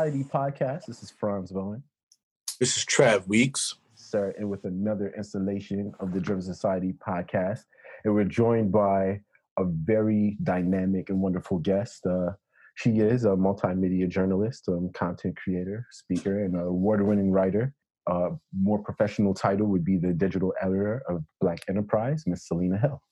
Society podcast. This is Franz Bowen. This is Trav Weeks. Sir, and with another installation of the Driven Society podcast. And we're joined by a very dynamic and wonderful guest. Uh, she is a multimedia journalist, um, content creator, speaker, and award winning writer. Uh, more professional title would be the digital editor of Black Enterprise, Miss Selena Hill.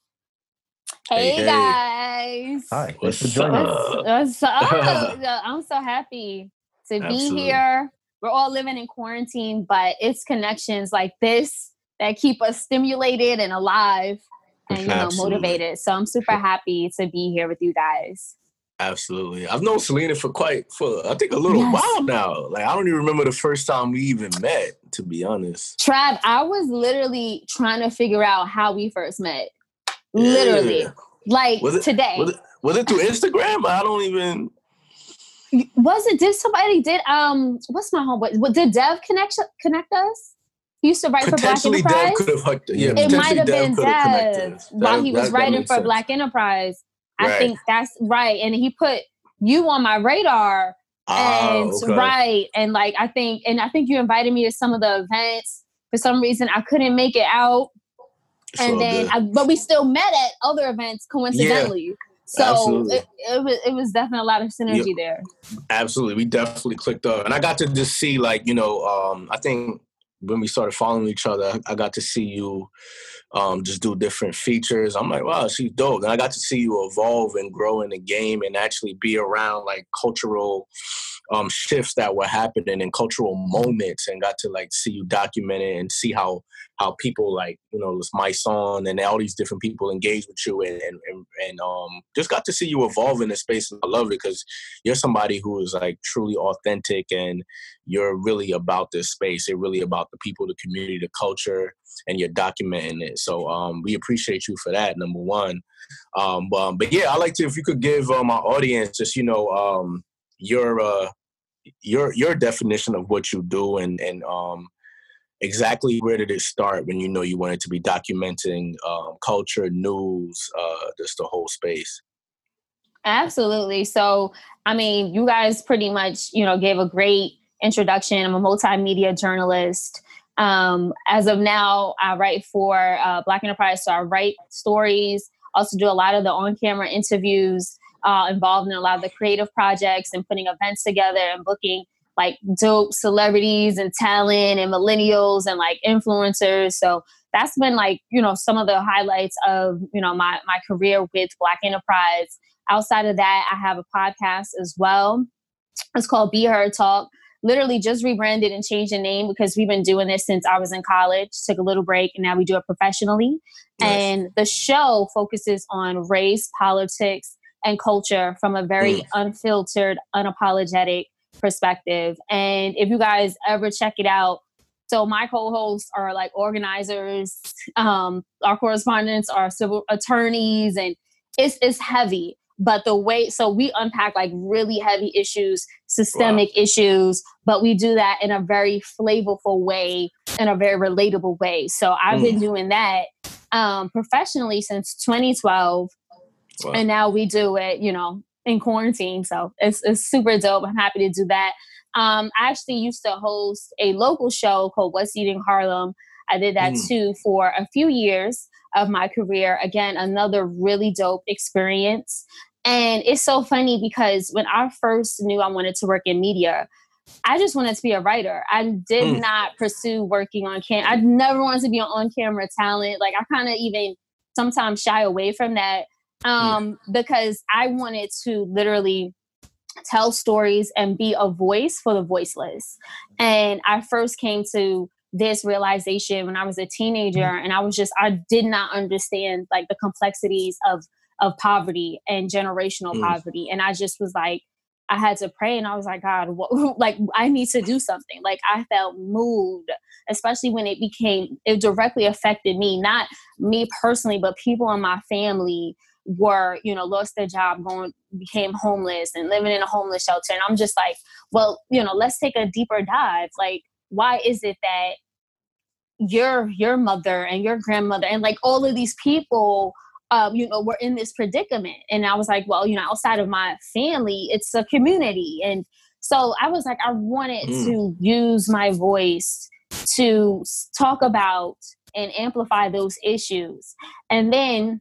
Hey, hey guys. Hi. What's for joining us. What's up? I'm so happy to Absolutely. be here. We're all living in quarantine, but it's connections like this that keep us stimulated and alive and you know Absolutely. motivated. So I'm super happy to be here with you guys. Absolutely. I've known Selena for quite for I think a little yes. while now. Like I don't even remember the first time we even met, to be honest. Trav, I was literally trying to figure out how we first met. Literally. Like was it, today. Was it, was it through Instagram? I don't even was it did somebody did um what's my homeboy what did Dev connect connect us? He used to write for Black Enterprise. Dev yeah, it might have been Dev while he was writing for sense. Black Enterprise. Right. I think that's right. And he put you on my radar. Oh, and okay. right. And like I think and I think you invited me to some of the events. For some reason I couldn't make it out. It's and then I, but we still met at other events coincidentally. Yeah. So it, it, was it was definitely a lot of synergy there. Absolutely. We definitely clicked up. And I got to just see like, you know, um, I think when we started following each other, I got to see you um, just do different features. I'm like, wow, she's dope. And I got to see you evolve and grow in the game and actually be around like cultural um, shifts that were happening and cultural moments and got to like see you document it and see how how people like you know this my son and all these different people engage with you and and, and, um just got to see you evolve in this space and I love it because you're somebody who is like truly authentic and you're really about this space. You're really about the people, the community, the culture, and you're documenting it. So um, we appreciate you for that. Number one, um, but, um, but yeah, I like to if you could give uh, my audience just you know um, your uh, your your definition of what you do and and um, exactly where did it start when you know you wanted to be documenting um, culture, news, uh, just the whole space. Absolutely. So, I mean, you guys pretty much, you know, gave a great introduction. I'm a multimedia journalist. Um, as of now, I write for uh, Black Enterprise, so I write stories. Also, do a lot of the on-camera interviews. Uh, involved in a lot of the creative projects and putting events together and booking like dope celebrities and talent and millennials and like influencers. So that's been like you know some of the highlights of you know my my career with Black Enterprise. Outside of that, I have a podcast as well. It's called Be Heard Talk literally just rebranded and changed the name because we've been doing this since I was in college, took a little break, and now we do it professionally. Nice. And the show focuses on race, politics, and culture from a very mm. unfiltered, unapologetic perspective. And if you guys ever check it out, so my co-hosts are like organizers, um, our correspondents are civil attorneys, and it's it's heavy but the way so we unpack like really heavy issues systemic wow. issues but we do that in a very flavorful way in a very relatable way so i've mm. been doing that um, professionally since 2012 wow. and now we do it you know in quarantine so it's, it's super dope i'm happy to do that um, i actually used to host a local show called what's eating harlem i did that mm. too for a few years of my career. Again, another really dope experience. And it's so funny because when I first knew I wanted to work in media, I just wanted to be a writer. I did mm. not pursue working on camera. I never wanted to be on on camera talent. Like I kind of even sometimes shy away from that. Um, mm. because I wanted to literally tell stories and be a voice for the voiceless. And I first came to this realization when I was a teenager mm. and I was just I did not understand like the complexities of of poverty and generational mm. poverty. And I just was like, I had to pray and I was like, God, what, like I need to do something. Like I felt moved, especially when it became, it directly affected me, not me personally, but people in my family were, you know, lost their job, going, became homeless and living in a homeless shelter. And I'm just like, well, you know, let's take a deeper dive. Like, why is it that your your mother and your grandmother and like all of these people um, you know, we're in this predicament. And I was like, well, you know, outside of my family, it's a community. And So I was like, I wanted mm. to use my voice to talk about and amplify those issues. And then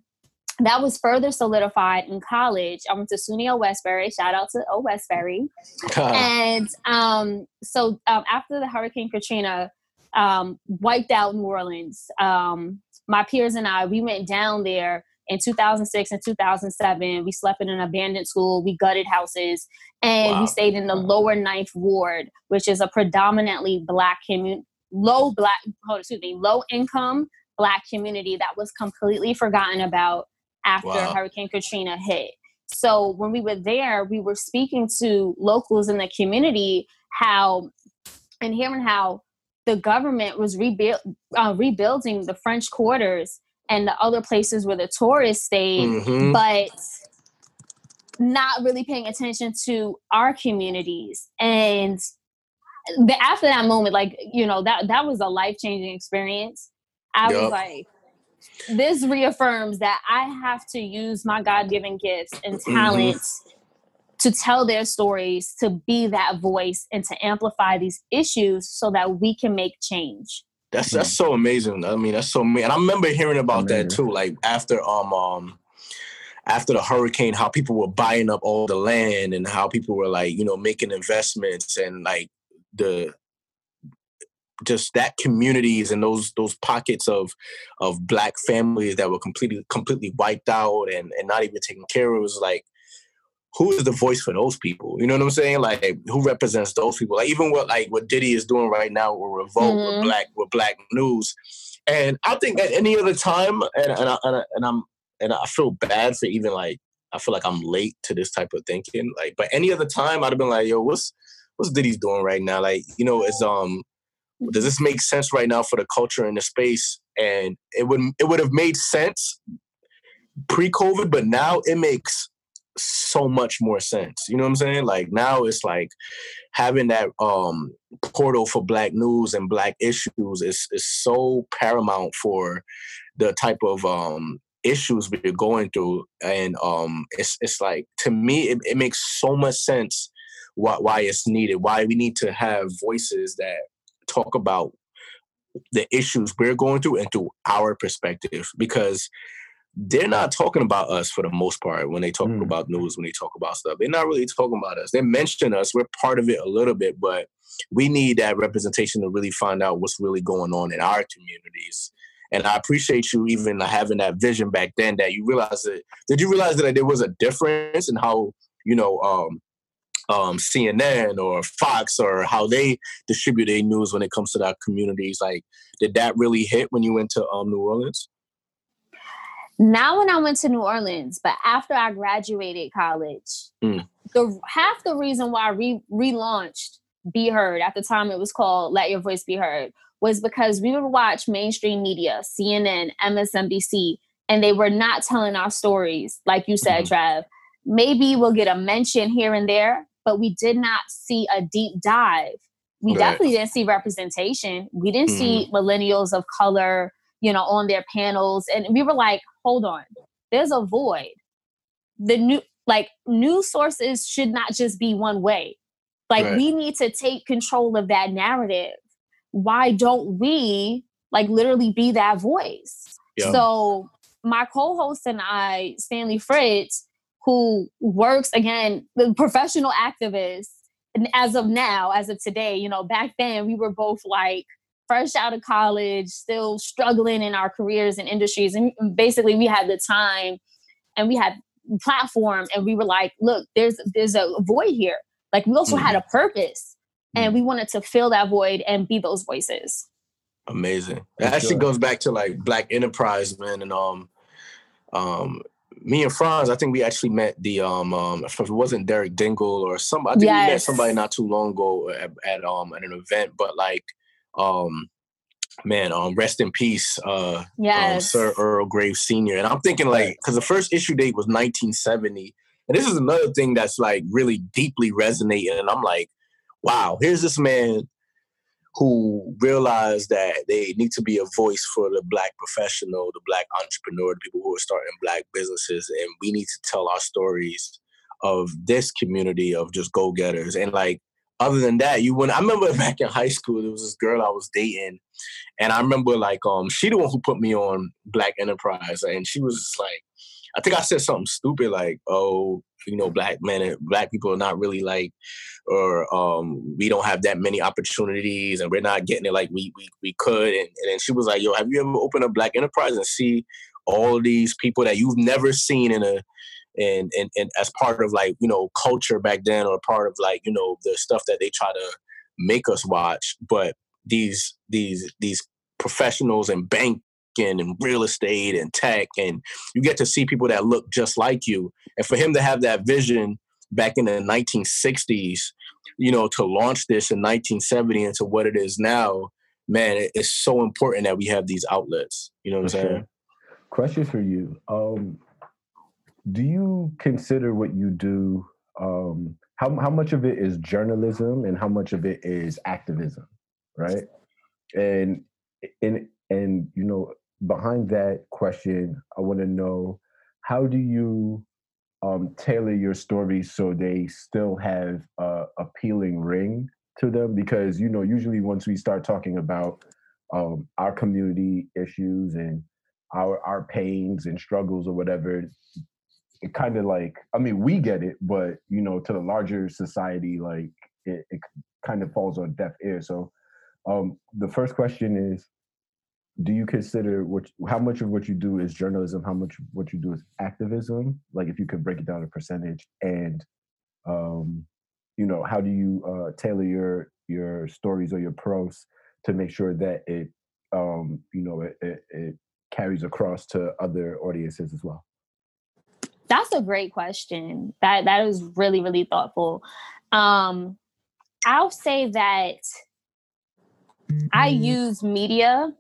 that was further solidified in college. I went to SUNY Old Westbury. Shout out to Old Westbury. and um, so um, after the Hurricane Katrina um, wiped out New Orleans, um, my peers and I, we went down there in 2006 and 2007. We slept in an abandoned school. We gutted houses, and wow. we stayed in the lower ninth ward, which is a predominantly black community, low black, oh, excuse me, low income black community that was completely forgotten about after wow. Hurricane Katrina hit. So when we were there, we were speaking to locals in the community how and hearing how the government was rebuild, uh, rebuilding the French quarters and the other places where the tourists stayed, mm-hmm. but not really paying attention to our communities. And the, after that moment, like you know, that that was a life changing experience. I yep. was like, this reaffirms that I have to use my God given gifts and mm-hmm. talents mm-hmm. to tell their stories, to be that voice, and to amplify these issues so that we can make change. That's that's so amazing. I mean, that's so amazing. And I remember hearing about amazing. that too. Like after um um after the hurricane, how people were buying up all the land and how people were like, you know, making investments and like the just that communities and those those pockets of of black families that were completely completely wiped out and and not even taken care of was like who is the voice for those people? You know what i'm saying? Like who represents those people? Like even what like what diddy is doing right now with revolt mm-hmm. with black with black news. And i think at any other time and and, I, and i'm and i feel bad for even like i feel like i'm late to this type of thinking like but any other time i'd have been like yo what's what's diddy's doing right now? Like you know it's um does this make sense right now for the culture and the space? And it would it would have made sense pre-COVID, but now it makes so much more sense. You know what I'm saying? Like now it's like having that um portal for black news and black issues is is so paramount for the type of um issues we're going through. And um it's it's like to me it, it makes so much sense why why it's needed, why we need to have voices that talk about the issues we're going through and through our perspective because they're not talking about us for the most part when they talk mm. about news, when they talk about stuff. They're not really talking about us. They mention us. We're part of it a little bit, but we need that representation to really find out what's really going on in our communities. And I appreciate you even having that vision back then that you realized that. Did you realize that there was a difference in how, you know, um, um, CNN or Fox or how they distribute their news when it comes to that communities. Like, did that really hit when you went to um, New Orleans? Not when I went to New Orleans, but after I graduated college, mm. the half the reason why I re- relaunched Be Heard at the time it was called Let Your Voice Be Heard was because we would watch mainstream media, CNN, MSNBC, and they were not telling our stories, like you said, mm-hmm. Trav. Maybe we'll get a mention here and there, but we did not see a deep dive. We right. definitely didn't see representation. We didn't mm. see millennials of color, you know, on their panels. And we were like, hold on, there's a void. The new, like, news sources should not just be one way. Like, right. we need to take control of that narrative. Why don't we, like, literally be that voice? Yeah. So, my co host and I, Stanley Fritz, who works again, the professional activist. And as of now, as of today, you know, back then we were both like fresh out of college, still struggling in our careers and industries. And basically we had the time and we had platform and we were like, look, there's there's a void here. Like we also mm-hmm. had a purpose and mm-hmm. we wanted to fill that void and be those voices. Amazing. That actually goes back to like black enterprise, man, and um um me and Franz, I think we actually met the um, um if it wasn't Derek Dingle or somebody, I think yes. we met somebody not too long ago at, at um at an event, but like um man, um rest in peace, uh um, yes. um, Sir Earl Graves Sr. And I'm thinking like because the first issue date was 1970. And this is another thing that's like really deeply resonating. And I'm like, wow, here's this man who realize that they need to be a voice for the black professional, the black entrepreneur, the people who are starting black businesses, and we need to tell our stories of this community of just go-getters. And like other than that, you wouldn't. I remember back in high school, there was this girl I was dating, and I remember like um she the one who put me on Black Enterprise, and she was just like, I think I said something stupid like, oh, you know, black men and black people are not really like, or um, we don't have that many opportunities, and we're not getting it like we we we could. And, and then she was like, yo, have you ever opened a Black Enterprise and see all these people that you've never seen in a and, and and as part of like you know culture back then or part of like you know the stuff that they try to make us watch but these these these professionals and banking and real estate and tech and you get to see people that look just like you. And for him to have that vision back in the 1960s you know to launch this in 1970 into what it is now man it's so important that we have these outlets. You know what i'm saying? Question for you. Um do you consider what you do um, how, how much of it is journalism and how much of it is activism right? And and and you know behind that question i want to know how do you um, tailor your stories so they still have a appealing ring to them? Because you know usually once we start talking about um, our community issues and our our pains and struggles or whatever it kind of like i mean we get it but you know to the larger society like it, it kind of falls on deaf ear. So um the first question is do you consider what how much of what you do is journalism how much what you do is activism like if you could break it down a percentage and um you know how do you uh tailor your your stories or your prose to make sure that it um you know it, it, it carries across to other audiences as well that's a great question. That that is really really thoughtful. Um, I'll say that I mm-hmm. use media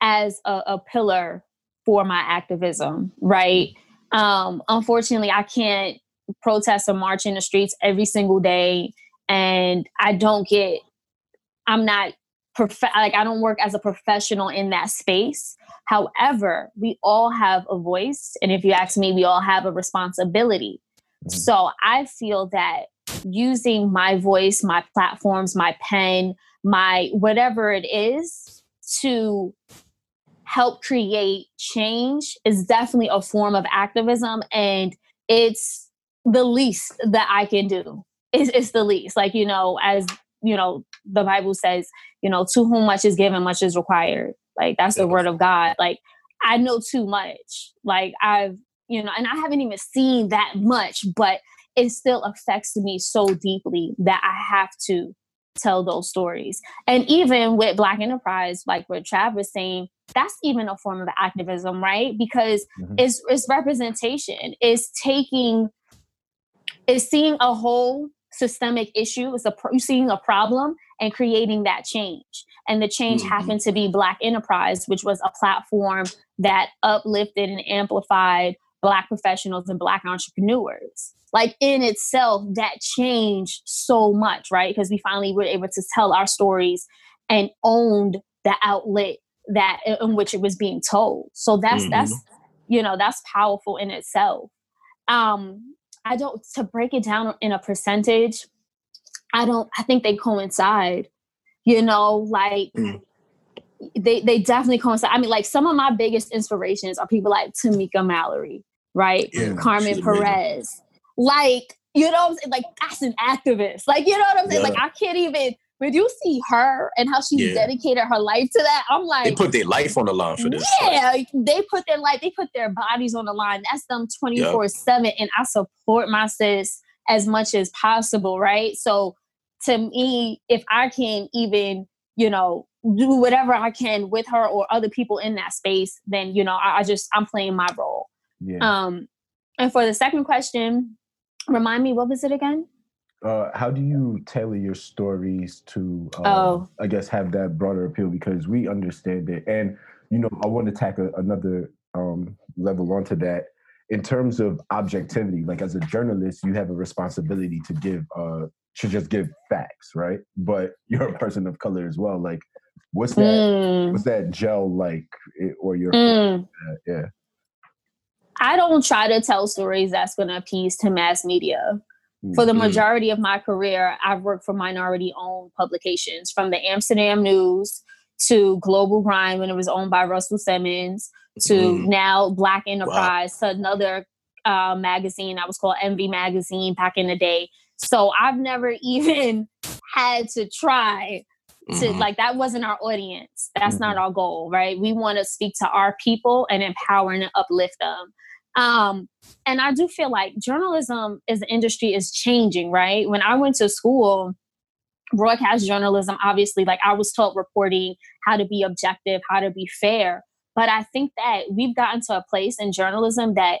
as a, a pillar for my activism. Right. Um, unfortunately, I can't protest or march in the streets every single day, and I don't get. I'm not prof- like I don't work as a professional in that space. However, we all have a voice. And if you ask me, we all have a responsibility. Mm-hmm. So I feel that using my voice, my platforms, my pen, my whatever it is to help create change is definitely a form of activism. And it's the least that I can do. It's, it's the least. Like, you know, as you know, the Bible says, you know, to whom much is given, much is required. Like that's the word of God. Like I know too much. Like I've, you know, and I haven't even seen that much, but it still affects me so deeply that I have to tell those stories. And even with Black Enterprise, like what Trav was saying, that's even a form of activism, right? Because mm-hmm. it's it's representation. It's taking it's seeing a whole systemic issue. It's a seeing a problem and creating that change. And the change mm-hmm. happened to be Black Enterprise, which was a platform that uplifted and amplified Black professionals and Black entrepreneurs. Like in itself, that changed so much, right? Because we finally were able to tell our stories and owned the outlet that in which it was being told. So that's mm-hmm. that's you know that's powerful in itself. Um, I don't to break it down in a percentage. I don't. I think they coincide. You know, like mm. they they definitely coincide. I mean, like some of my biggest inspirations are people like Tamika Mallory, right? Yeah, Carmen Perez. Like you know, I'm saying? like that's an activist. Like you know what I'm saying? Yeah. Like I can't even when you see her and how she yeah. dedicated her life to that, I'm like, they put their life on the line for this. Yeah, like, they put their life, they put their bodies on the line. That's them 24 yep. 7. And I support my sis as much as possible, right? So to me, if I can even, you know, do whatever I can with her or other people in that space, then, you know, I, I just, I'm playing my role. Yeah. Um, and for the second question, remind me, what was it again? uh, how do you tailor your stories to, uh, oh. I guess, have that broader appeal? Because we understand it, and you know, I want to tack a, another um, level onto that in terms of objectivity. Like as a journalist, you have a responsibility to give, uh, to just give facts, right? But you're a person of color as well. Like, what's that? Mm. What's that gel like, eh, or your mm. yeah? I don't try to tell stories that's going to appease to mass media For the Mhm. majority of my career, I've worked for minority owned publications from the Amsterdam News to Global Grind when it was owned by Russell Simmons to Mhm. now Black Enterprise to another uh, magazine that was called Envy Magazine back in the day. So I've never even had to try to Mhm. like that wasn't our audience. That's Mhm. not our goal, right? We want to speak to our people and empower and uplift them. Um, and I do feel like journalism as an industry is changing, right? When I went to school, broadcast journalism, obviously, like I was taught reporting, how to be objective, how to be fair. But I think that we've gotten to a place in journalism that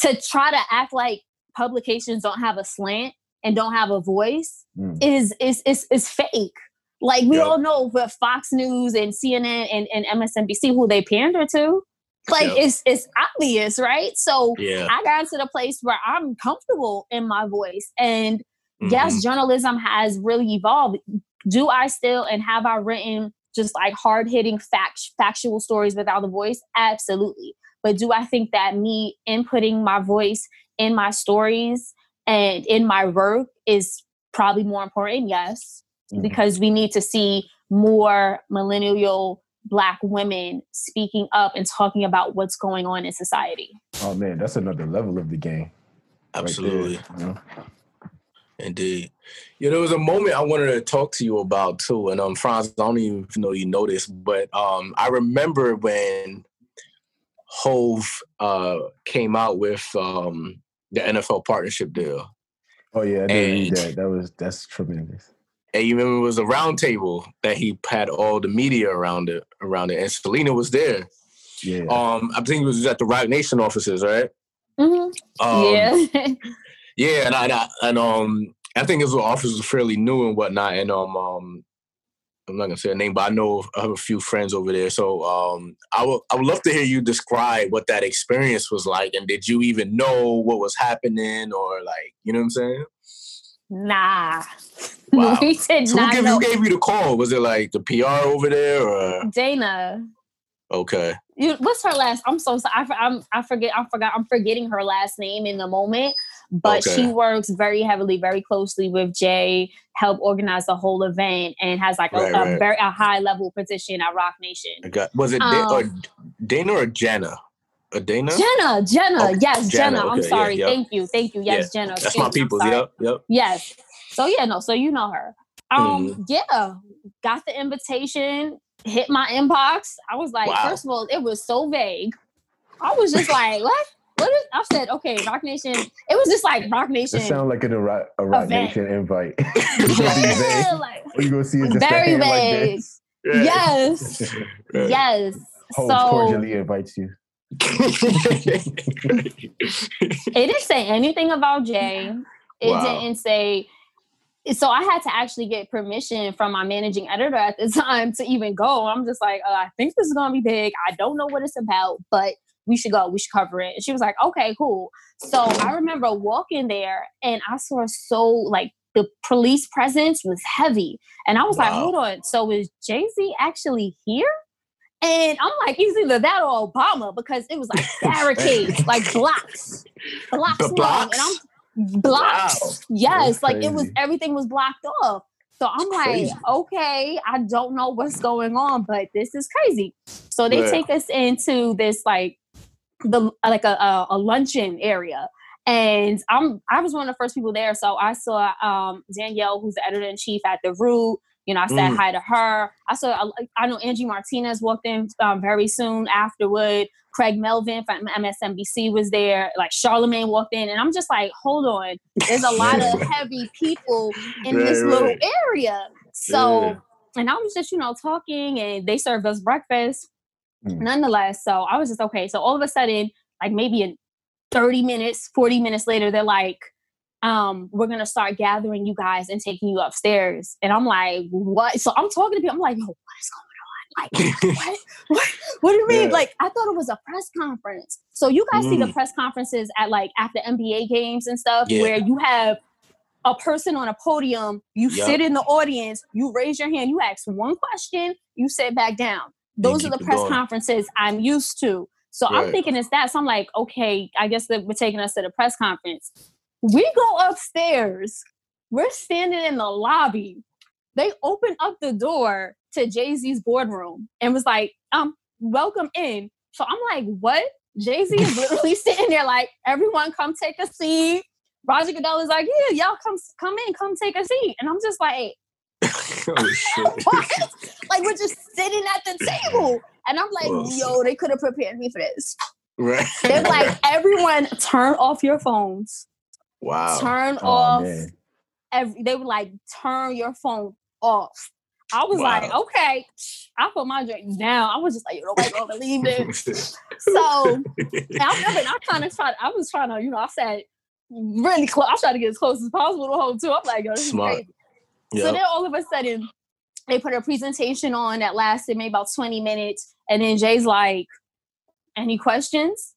to try to act like publications don't have a slant and don't have a voice Mm. is is is is fake. Like we Yep. all know with Fox News and CNN and, and MSNBC who they pander to. Like Yep. it's it's obvious, right? So Yeah. I got to the place where I'm comfortable in my voice. And yes, Mhm. journalism has really evolved. Do I still and have I written just like hard hitting fact factual stories without a voice? Absolutely. But do I think that me inputting my voice in my stories and in my work is probably more important? Yes, Mhm. because we need to see more millennial black women speaking up and talking about what's going on in society. Oh man, that's another level of the game. right there, Absolutely. you know? Indeed. Yeah, there was a moment I wanted to talk to you about too. And um Franz, I don't even know you know this, but um I remember when Hov uh came out with um the NFL partnership deal. Oh yeah, I did read And- that. That was that's tremendous. And you remember it was a round table that he had all the media around it around it. And Selena was there. Yeah. Um I think it was at the Roc Nation offices, right? Mhm. Um, yeah. Yeah, and I, and I and um I think his office was fairly new and whatnot, and um um I'm not gonna say a name, but I know I have a few friends over there. So um I would I would love to hear you describe what that experience was like, and did you even know what was happening, or like you know what I'm saying? nah. Wow. we did So who gave, know. who gave you the call? Was it like the PR over there, or Dana. okay? You, what's her last? I'm so sorry. I, I'm, I forget. I forgot. I'm forgetting her last name in the moment. But Okay. she works very heavily, very closely with Jay. Help organize the whole event and has like a, Right, a right. very a high level position at Roc Nation. Was it Um, Dana or Jenna? A Dana? Jenna, Jenna, yes, Jenna, Jenna. I'm okay, yeah, sorry. yep. Thank you, thank you. Yes, Jenna. That's excuse my people. Yep, yep. Yes. So yeah, no. So you know her. Um, Mm-hmm. yeah, got the invitation, hit my inbox. I was like, Wow. first of all, it was so vague. I was just like, what? What is? I said, okay, Roc Nation. It was just like Roc Nation. It sounds like an Iraq, Iraq Event. Nation invite. yeah, like, you gonna see just Very vague. like yes, Right. yes. So cordially invites you. it didn't say anything about Jay. It Wow. didn't say. So I had to actually get permission from my managing editor at the time to even go. I'm just like, uh, I think this is gonna be big. I don't know what it's about, but we should go. We should cover it. And she was like, okay, cool. So I remember walking there and I saw so like the police presence was heavy, and I was like, hold on. So is Jay Z actually here? And I'm like, it's either that or Obama because it was like barricades, like blocks, blocks, The long. blocks? and I'm blocks. Wow. Yes, like it was everything was blocked off. So I'm like, crazy. okay, I don't know what's going on, but this is crazy. So they Yeah. take us into this like the like a, a, a luncheon area. And I'm I was one of the first people there. So I saw um Danielle, who's the editor in chief at the Root. You know, I said Mm. hi to her. I saw I know Angie Martinez walked in um, very soon afterward. Craig Melvin from MSNBC was there. Like Charlemagne walked in, and I'm just like, hold on, there's a lot of heavy people in Right, this little area. So, Yeah. and I was just, you know, talking, and they served us breakfast. Mm. Nonetheless, so I was just okay. So all of a sudden, like maybe in 30 minutes, 40 minutes later, they're like, um, we're gonna start gathering you guys and taking you upstairs. And I'm like, what? So I'm talking to people, I'm like, yo, what is going on? Like, what? What, what do you mean? Yeah. Like, I thought it was a press conference. So you guys see the Mm. press conferences at like after NBA games and stuff, Yeah. where you have a person on a podium, you Yup. sit in the audience, you raise your hand, you ask one question, you sit back down. Those are the press going. conferences I'm used to. So I'm thinking it's that. So I'm like, okay, I guess that we're taking us to the press conference. We go upstairs. We're standing in the lobby. They open up the door to Jay Z's boardroom and was like, um, welcome in. So I'm like, what? Jay Z is literally sitting there like, everyone come take a seat. Roger Goodell is like, yeah, y'all come come in, come take a seat. And I'm just like, what? like we're just sitting at the table. And I'm like, Whoa. yo, they could have prepared me for this. Right. They're like, everyone turn off your phones. Wow. Turn oh, off every they were like, turn your phone off. I was wow. like, okay, I put my drink down. I was just like, you know, like, gonna leave it. so I remember I kind of tried, I was trying to, you know, I said really close. I tried to get as close as possible to home too. I'm like, yo, this Smart. Yep. So then all of a sudden, they put a presentation on that lasted maybe about 20 minutes. And then Jay's like, any questions?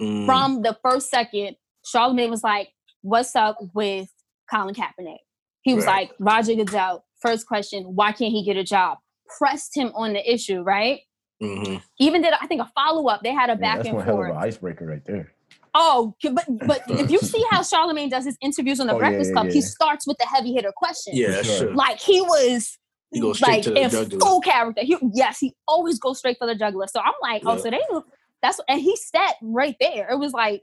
Mm. From the first second, Charlemagne was like, what's up with Colin Kaepernick? He was right. like, Roger Goodell, first question, why can't he get a job? Pressed him on the issue, right? Mm-hmm. Even did I think a follow up. They had a back yeah, that's and forth. Hell of an icebreaker right there. Oh, but but if you see how Charlemagne does his interviews on the oh, Breakfast yeah, Club, yeah. he starts with the heavy hitter question. Yeah, sure. Like he was he goes like in jugular. full character. He, yes, he always goes straight for the juggler. So I'm like, oh, so they that's and he sat right there. It was like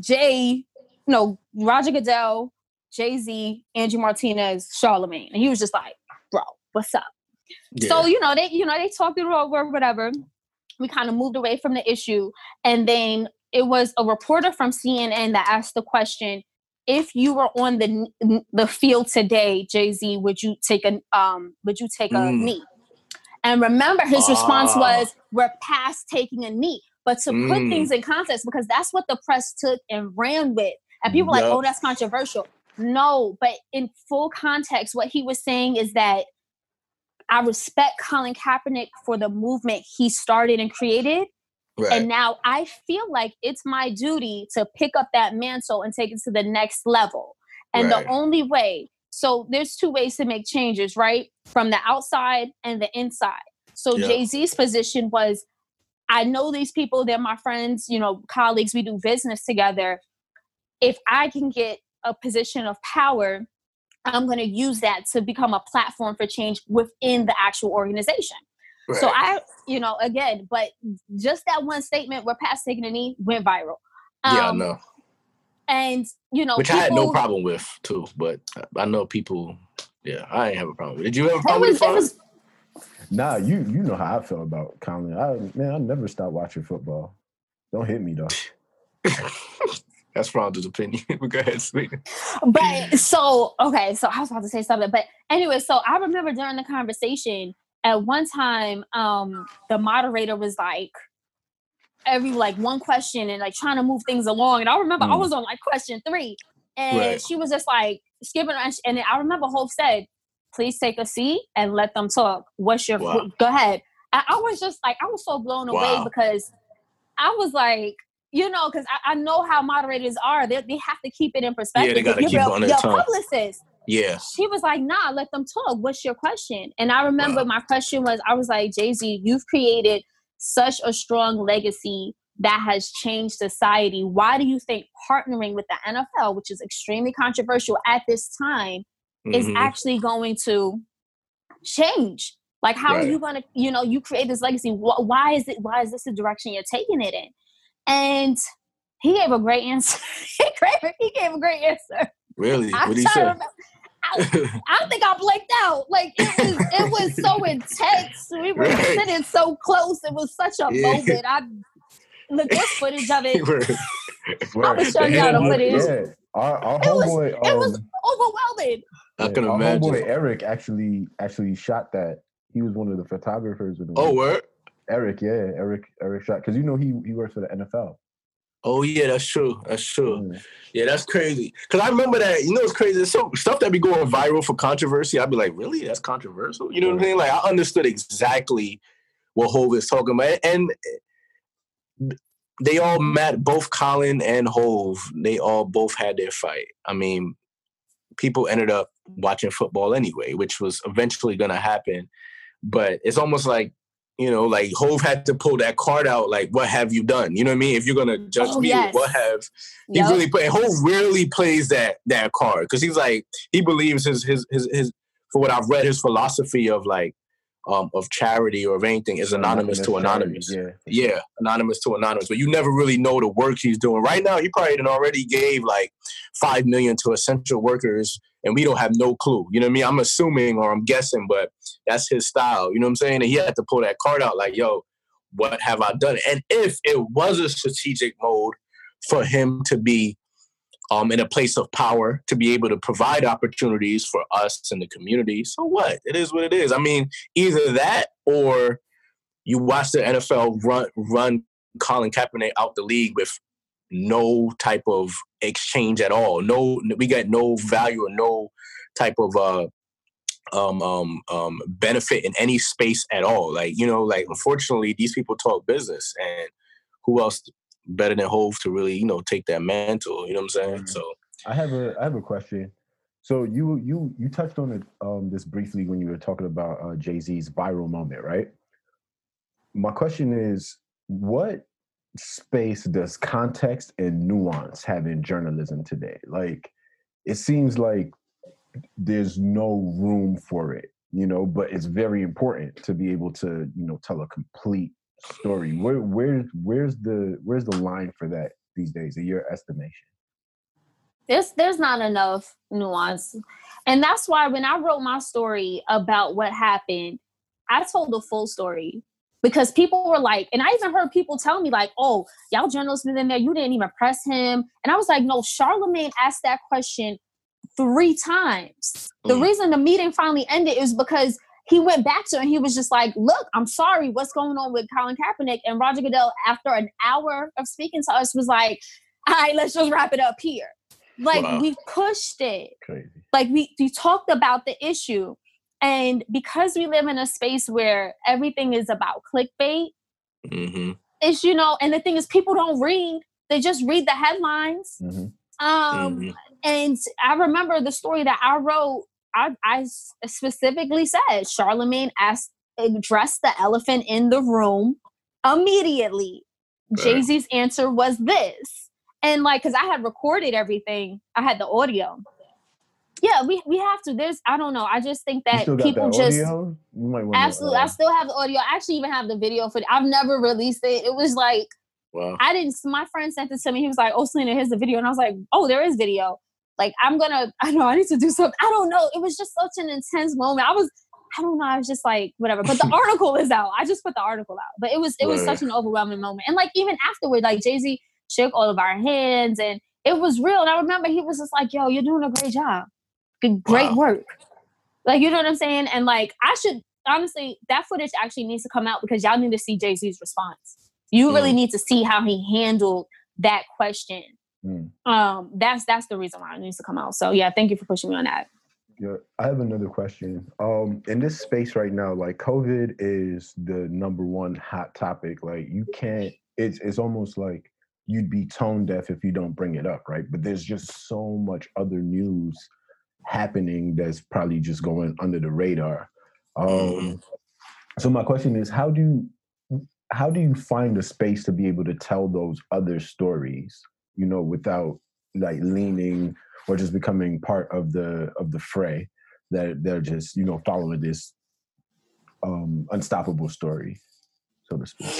Jay, no, Roger Goodell, Jay Z, Angie Martinez, Charlemagne, and he was just like, bro, what's up? Yeah. So you know they you know they talked it over whatever. We kind of moved away from the issue, and then it was a reporter from CNN that asked the question: If you were on the the field today, Jay Z, would you take a um would you take a mm. knee? And remember, his response ah. was, "We're past taking a knee." But to mm. put things in context, because that's what the press took and ran with, and people yep. like, "Oh, that's controversial." No, but in full context, what he was saying is that I respect Colin Kaepernick for the movement he started and created. Right. And now I feel like it's my duty to pick up that mantle and take it to the next level. And right. the only way, so there's two ways to make changes, right? From the outside and the inside. So yep. Jay Z's position was I know these people, they're my friends, you know, colleagues, we do business together. If I can get a position of power, I'm going to use that to become a platform for change within the actual organization. Right. So I, you know, again, but just that one statement, we're past taking a knee, went viral. Um, yeah, I know. And you know, which people, I had no problem with too, but I know people. Yeah, I ain't have a problem. Did you have a problem was, with it? Was, nah, you you know how I feel about Colin. I man, I never stopped watching football. Don't hit me though. That's Rhonda's opinion. but go ahead, speak. But so okay, so I was about to say something, but anyway, so I remember during the conversation at one time, um, the moderator was like, every like one question and like trying to move things along. And I remember mm. I was on like question three, and right. she was just like skipping. around, And I remember Hope said, "Please take a seat and let them talk. What's your wow. go ahead?" I, I, was just like, I was so blown wow. away because I was like, you know, because I, I, know how moderators are. They, they have to keep it in perspective. Yeah, they gotta keep your, on their your tongue. publicist yeah. She was like, nah, let them talk. What's your question? And I remember wow. my question was, I was like, Jay Z, you've created such a strong legacy that has changed society. Why do you think partnering with the NFL, which is extremely controversial at this time, mm-hmm. is actually going to change? Like, how right. are you going to, you know, you create this legacy? Why is it? Why is this the direction you're taking it in? And he gave a great answer. he gave a great answer. Really? What did he say? I, I, think I blanked out. Like it was, it was so intense. We were right. sitting so close. It was such a yeah. moment. I look at footage of it. I was showing y'all the footage. Yeah. Our, our it, was, um, it was overwhelming. I can our imagine. Homeboy Eric actually actually shot that. He was one of the photographers. Of the oh, what? Eric, yeah, Eric, Eric shot because you know he he works for the NFL. Oh yeah, that's true. That's true. Mm. Yeah, that's crazy. Cause I remember that. You know, it's crazy. So stuff that be going viral for controversy. I'd be like, really? That's controversial. You know what I mean? Like I understood exactly what Hov is talking about, and they all met. Both Colin and Hov, they all both had their fight. I mean, people ended up watching football anyway, which was eventually going to happen. But it's almost like you know, like Hov had to pull that card out. Like, what have you done? You know what I mean? If you're gonna judge Oh, me, yes. what have he Yep. really play? Hov rarely plays that that card because he's like he believes his his his his for what I've read his philosophy of like um of charity or of anything is anonymous to anonymous. Yeah. Yeah, anonymous to anonymous, but you never really know the work he's doing. Right now, he probably already gave like five million to essential workers, and we don't have no clue. You know what I mean? I'm assuming or I'm guessing, but that's his style. You know what I'm saying? And he had to pull that card out, like, "Yo, what have I done?" And if it was a strategic mode for him to be um, in a place of power to be able to provide opportunities for us in the community. So what? It is what it is. I mean, either that or you watch the NFL run run Colin Kaepernick out the league with no type of exchange at all. No, we got no value or no type of uh, um, um, um, benefit in any space at all. Like you know, like unfortunately, these people talk business, and who else better than Hov to really you know take that mantle? You know what I'm saying? Mhm. So I have a I have a question. So you you you touched on it um this briefly when you were talking about uh, Jay Z's viral moment, right? My question is, what space does context and nuance have in journalism today? Like, it seems like there's no room for it, you know, but it's very important to be able to you know tell a complete story. Where where where's the where's the line for that these days? In your estimation? there's there's not enough nuance and that's why when i wrote my story about what happened i told the full story because people were like and i even heard people tell me like oh y'all journalists been in there you didn't even press him and i was like no charlemagne asked that question three times the Mm. reason the meeting finally ended is because he went back to it and he was just like, look, I'm sorry, what's going on with Colin Kaepernick? And Roger Goodell, after an hour of speaking to us, was like, all right, let's just wrap it up here. Like Wow. we pushed it. Crazy. Like we, we talked about the issue. And because we live in a space where everything is about clickbait, hmm it's you know, and the thing is people don't read, they just read the headlines. Mhm. Um Mhm. and I remember the story that I wrote. I specifically said Charlemagne asked addressed the elephant in the room immediately. Right. Jay Z's answer was this, and like because I had recorded everything, I had the audio. Yeah, we we have to. There's I don't know. I just think that people that just audio? You might want absolutely. Uh I still have the audio. I actually even have the video for. It. I've never released it. It was like Wow. I didn't. My friend sent it to me. He was like, "Oh, Selena, here's the video," and I was like, "Oh, there is video." Like I'm gonna. I know I need to do something. I don't know. It was just such an intense moment. I was. I don't know. I was just like whatever. But the article is out. I just put the article out. But it was it was Right. such an overwhelming moment. And like even afterward, like Jay Z shook all of our hands, and it was real. And I remember he was just like, "Yo, you're doing a great job. Great Wow. work." Like you know what I'm saying? And like I should honestly, that footage actually needs to come out because y'all need to see Jay Z's response. You really need to see how he handled that question. Mm. Um, that's that's the reason why it needs to come out. So yeah, thank you for pushing me on that. Yeah, I have another question. Um, in this space right now, like COVID is the number one hot topic. Like you can't. It's it's almost like you'd be tone deaf if you don't bring it up, right? But there's just so much other news happening that's probably just going under the radar. Um, Mhm. So my question is, how do how do you find a space to be able to tell those other stories? You know, without like leaning or just becoming part of the of the fray that they're just you know following this um unstoppable story so to speak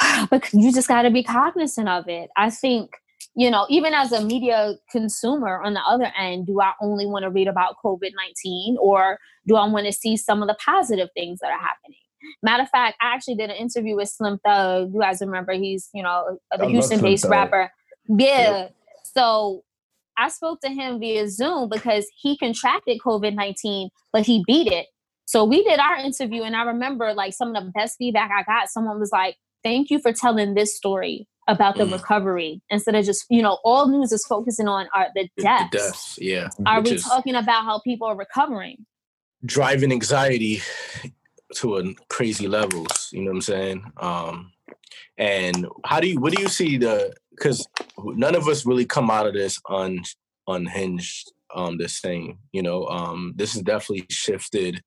but you just got to be cognizant of it. I think, you know, even as a media consumer on the other end, do I only want to read about COVID 19 or do I want to see some of the positive things that are happening? Matter of fact, I actually did an interview with Slim Thug. You guys remember he's, you know, the Houston based rapper. Yeah. So I spoke to him via Zoom because he contracted COVID 19, but he beat it. So we did our interview, and I remember like some of the best feedback I got. Someone was like, Thank you for telling this story about the Mm. recovery instead of just, you know, all news is focusing on are the The- deaths. The deaths, yeah. Are which we talking about how people are recovering? driving anxiety to a crazy levels. You know what I'm saying? Um, and how do you? What do you see the? Because none of us really come out of this un unhinged. Um, the same. You know, um, this has definitely shifted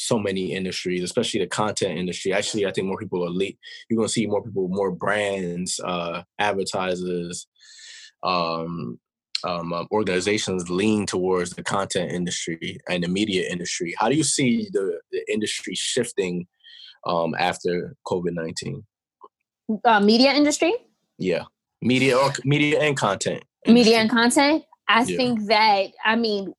so many industries, especially the content industry. Actually, I think more people are le- you're gonna see more people, more brands, uh, advertisers, um, um, um, organizations lean towards the content industry and the media industry. How do you see the, the industry shifting um, after COVID nineteen? Uh, media industry. Yeah, media or media and content. Industry. Media and content. I yeah. think that I mean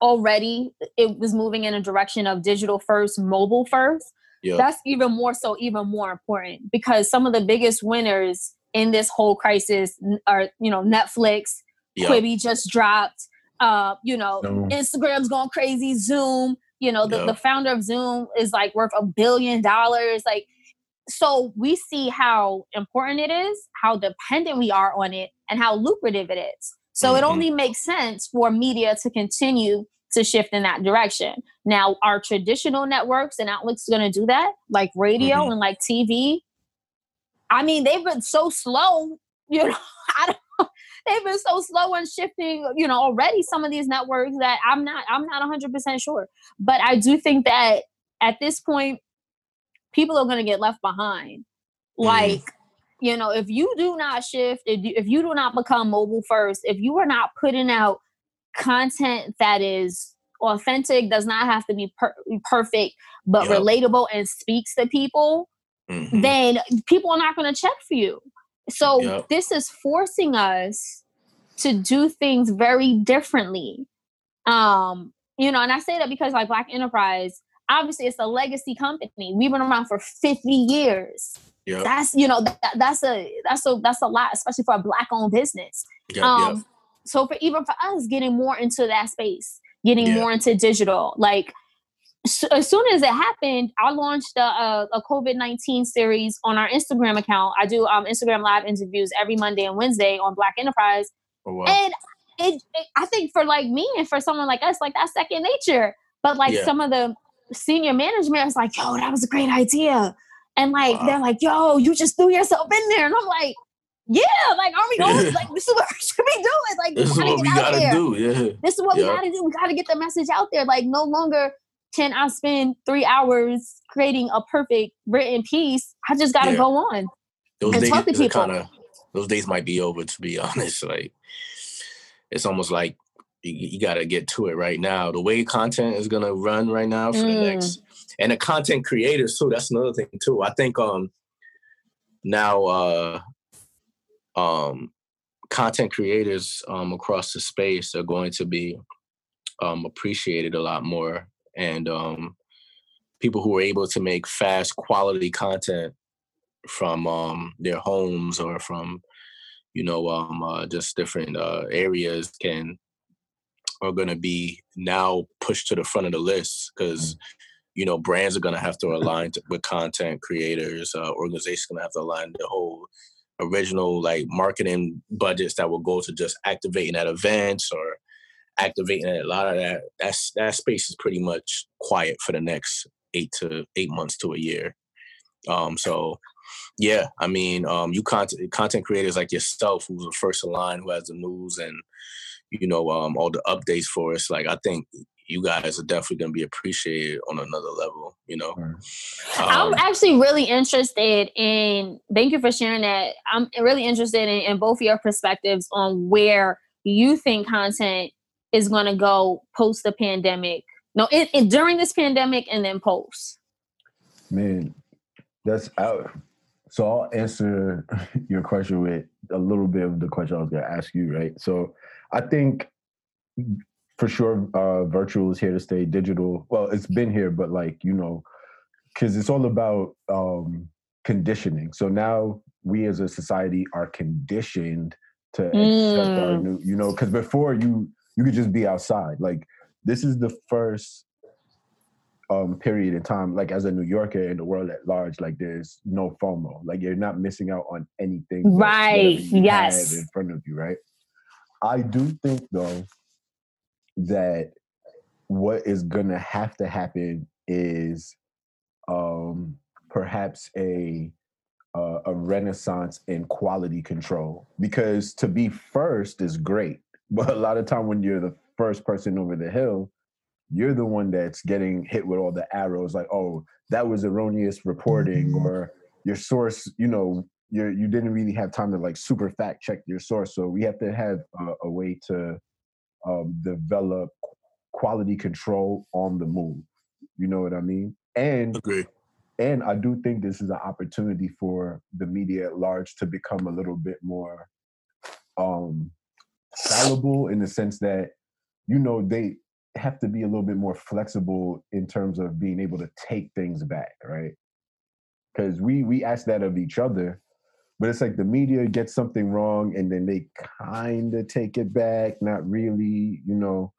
already it was moving in a direction of digital first, mobile first. Yep. That's even more so, even more important because some of the biggest winners in this whole crisis are, you know, Netflix, yep. Quibi just dropped, uh, you know, Instagram's going crazy, Zoom, you know, the, yep. the founder of Zoom is like worth a billion dollars. Like, so we see how important it is, how dependent we are on it, and how lucrative it is. So mm-hmm. it only makes sense for media to continue to shift in that direction. Now, our traditional networks and outlets are going to do that, like radio mm-hmm. and like TV. I mean, they've been so slow, you know. I don't, they've been so slow in shifting, you know, already some of these networks that I'm not, I'm not 100% sure. But I do think that at this point, people are going to get left behind. Mm-hmm. Like, you know, if you do not shift, if you, if you do not become mobile first, if you are not putting out content that is authentic, does not have to be per- perfect, but yep. relatable and speaks to people, mm-hmm. then people are not going to check for you. So yep. this is forcing us to do things very differently. Um, you know, and I say that because like Black Enterprise, obviously it's a legacy company. We've been around for 50 years. Yep. That's you know that, that's a that's a that's a lot, especially for a black owned business. Yep, um, yep. so for even for us getting more into that space, getting more into digital, like so, as soon as it happened, I launched a, a, a COVID nineteen series on our Instagram account. I do um, Instagram live interviews every Monday and Wednesday on Black Enterprise, oh, wow. and it, it, I think for like me and for someone like us, like that's second nature. But like some of the senior management was like, "Yo, that was a great idea." And like wow. they're like, yo, you just threw yourself in there. And I'm like, yeah, like are we going? like this is what we should be doing. Like this is what we gotta there. do. Yeah. This is what we gotta do. We gotta get the message out there. Like no longer can I spend three hours creating a perfect written piece. I just gotta yeah. go on those and days talk to people. Kinda, those days might be over to be honest. Like it's almost like you, you got to get to it right now. The way content is gonna run right now for mm. the next and the content creators too. That's another thing too. I think um now uh um content creators um across the space are going to be um appreciated a lot more and um people who are able to make fast quality content from um their homes or from you know um uh, just different uh areas can are going to be now pushed to the front of the list because mm-hmm you know, brands are going to have to align to, with content creators. Uh, organizations going to have to align the whole original like marketing budgets that will go to just activating at events or activating at a lot of that. That's that space is pretty much quiet for the next eight to eight months to a year. Um, so yeah, I mean, um, you content content creators like yourself, who's the first in line, who has the news and you know um, all the updates for us. Like I think you guys are definitely going to be appreciated on another level you know? Um, i'm actually really interested in thank you for sharing that. I'm really interested in, in both your perspectives on where you think content is going to go post the pandemic. No it, it, during this pandemic and then post. Man that's out so i'll answer your question with a little bit of the question i was going to ask you right? So i think for sure uh virtual is here to stay digital well it's been here but like you know because it's all about um conditioning so now we as a society are conditioned to mm. accept our mm. new you know because before you you could just be outside like this is the first um period in time like as a new yorker in the world at large like there's no fomo like you're not missing out on anything right yes in front of you right i do think though that what is going to have to happen is um, perhaps a uh, a renaissance in quality control because to be first is great but a lot of time when you're the first person over the hill you're the one that's getting hit with all the arrows like oh that was erroneous reporting mm-hmm. or your source you know you you didn't really have time to like super fact check your source so we have to have a, a way to um, develop quality control on the move. You know what i mean? And and i do think this is an opportunity for the media at large to become a little bit more um fallible in the sense that you know they have to be a little bit more flexible in terms of being able to take things back, right? Because we we ask that of each other, but it's like the media gets something wrong and then they kind of take it back, not really, you know.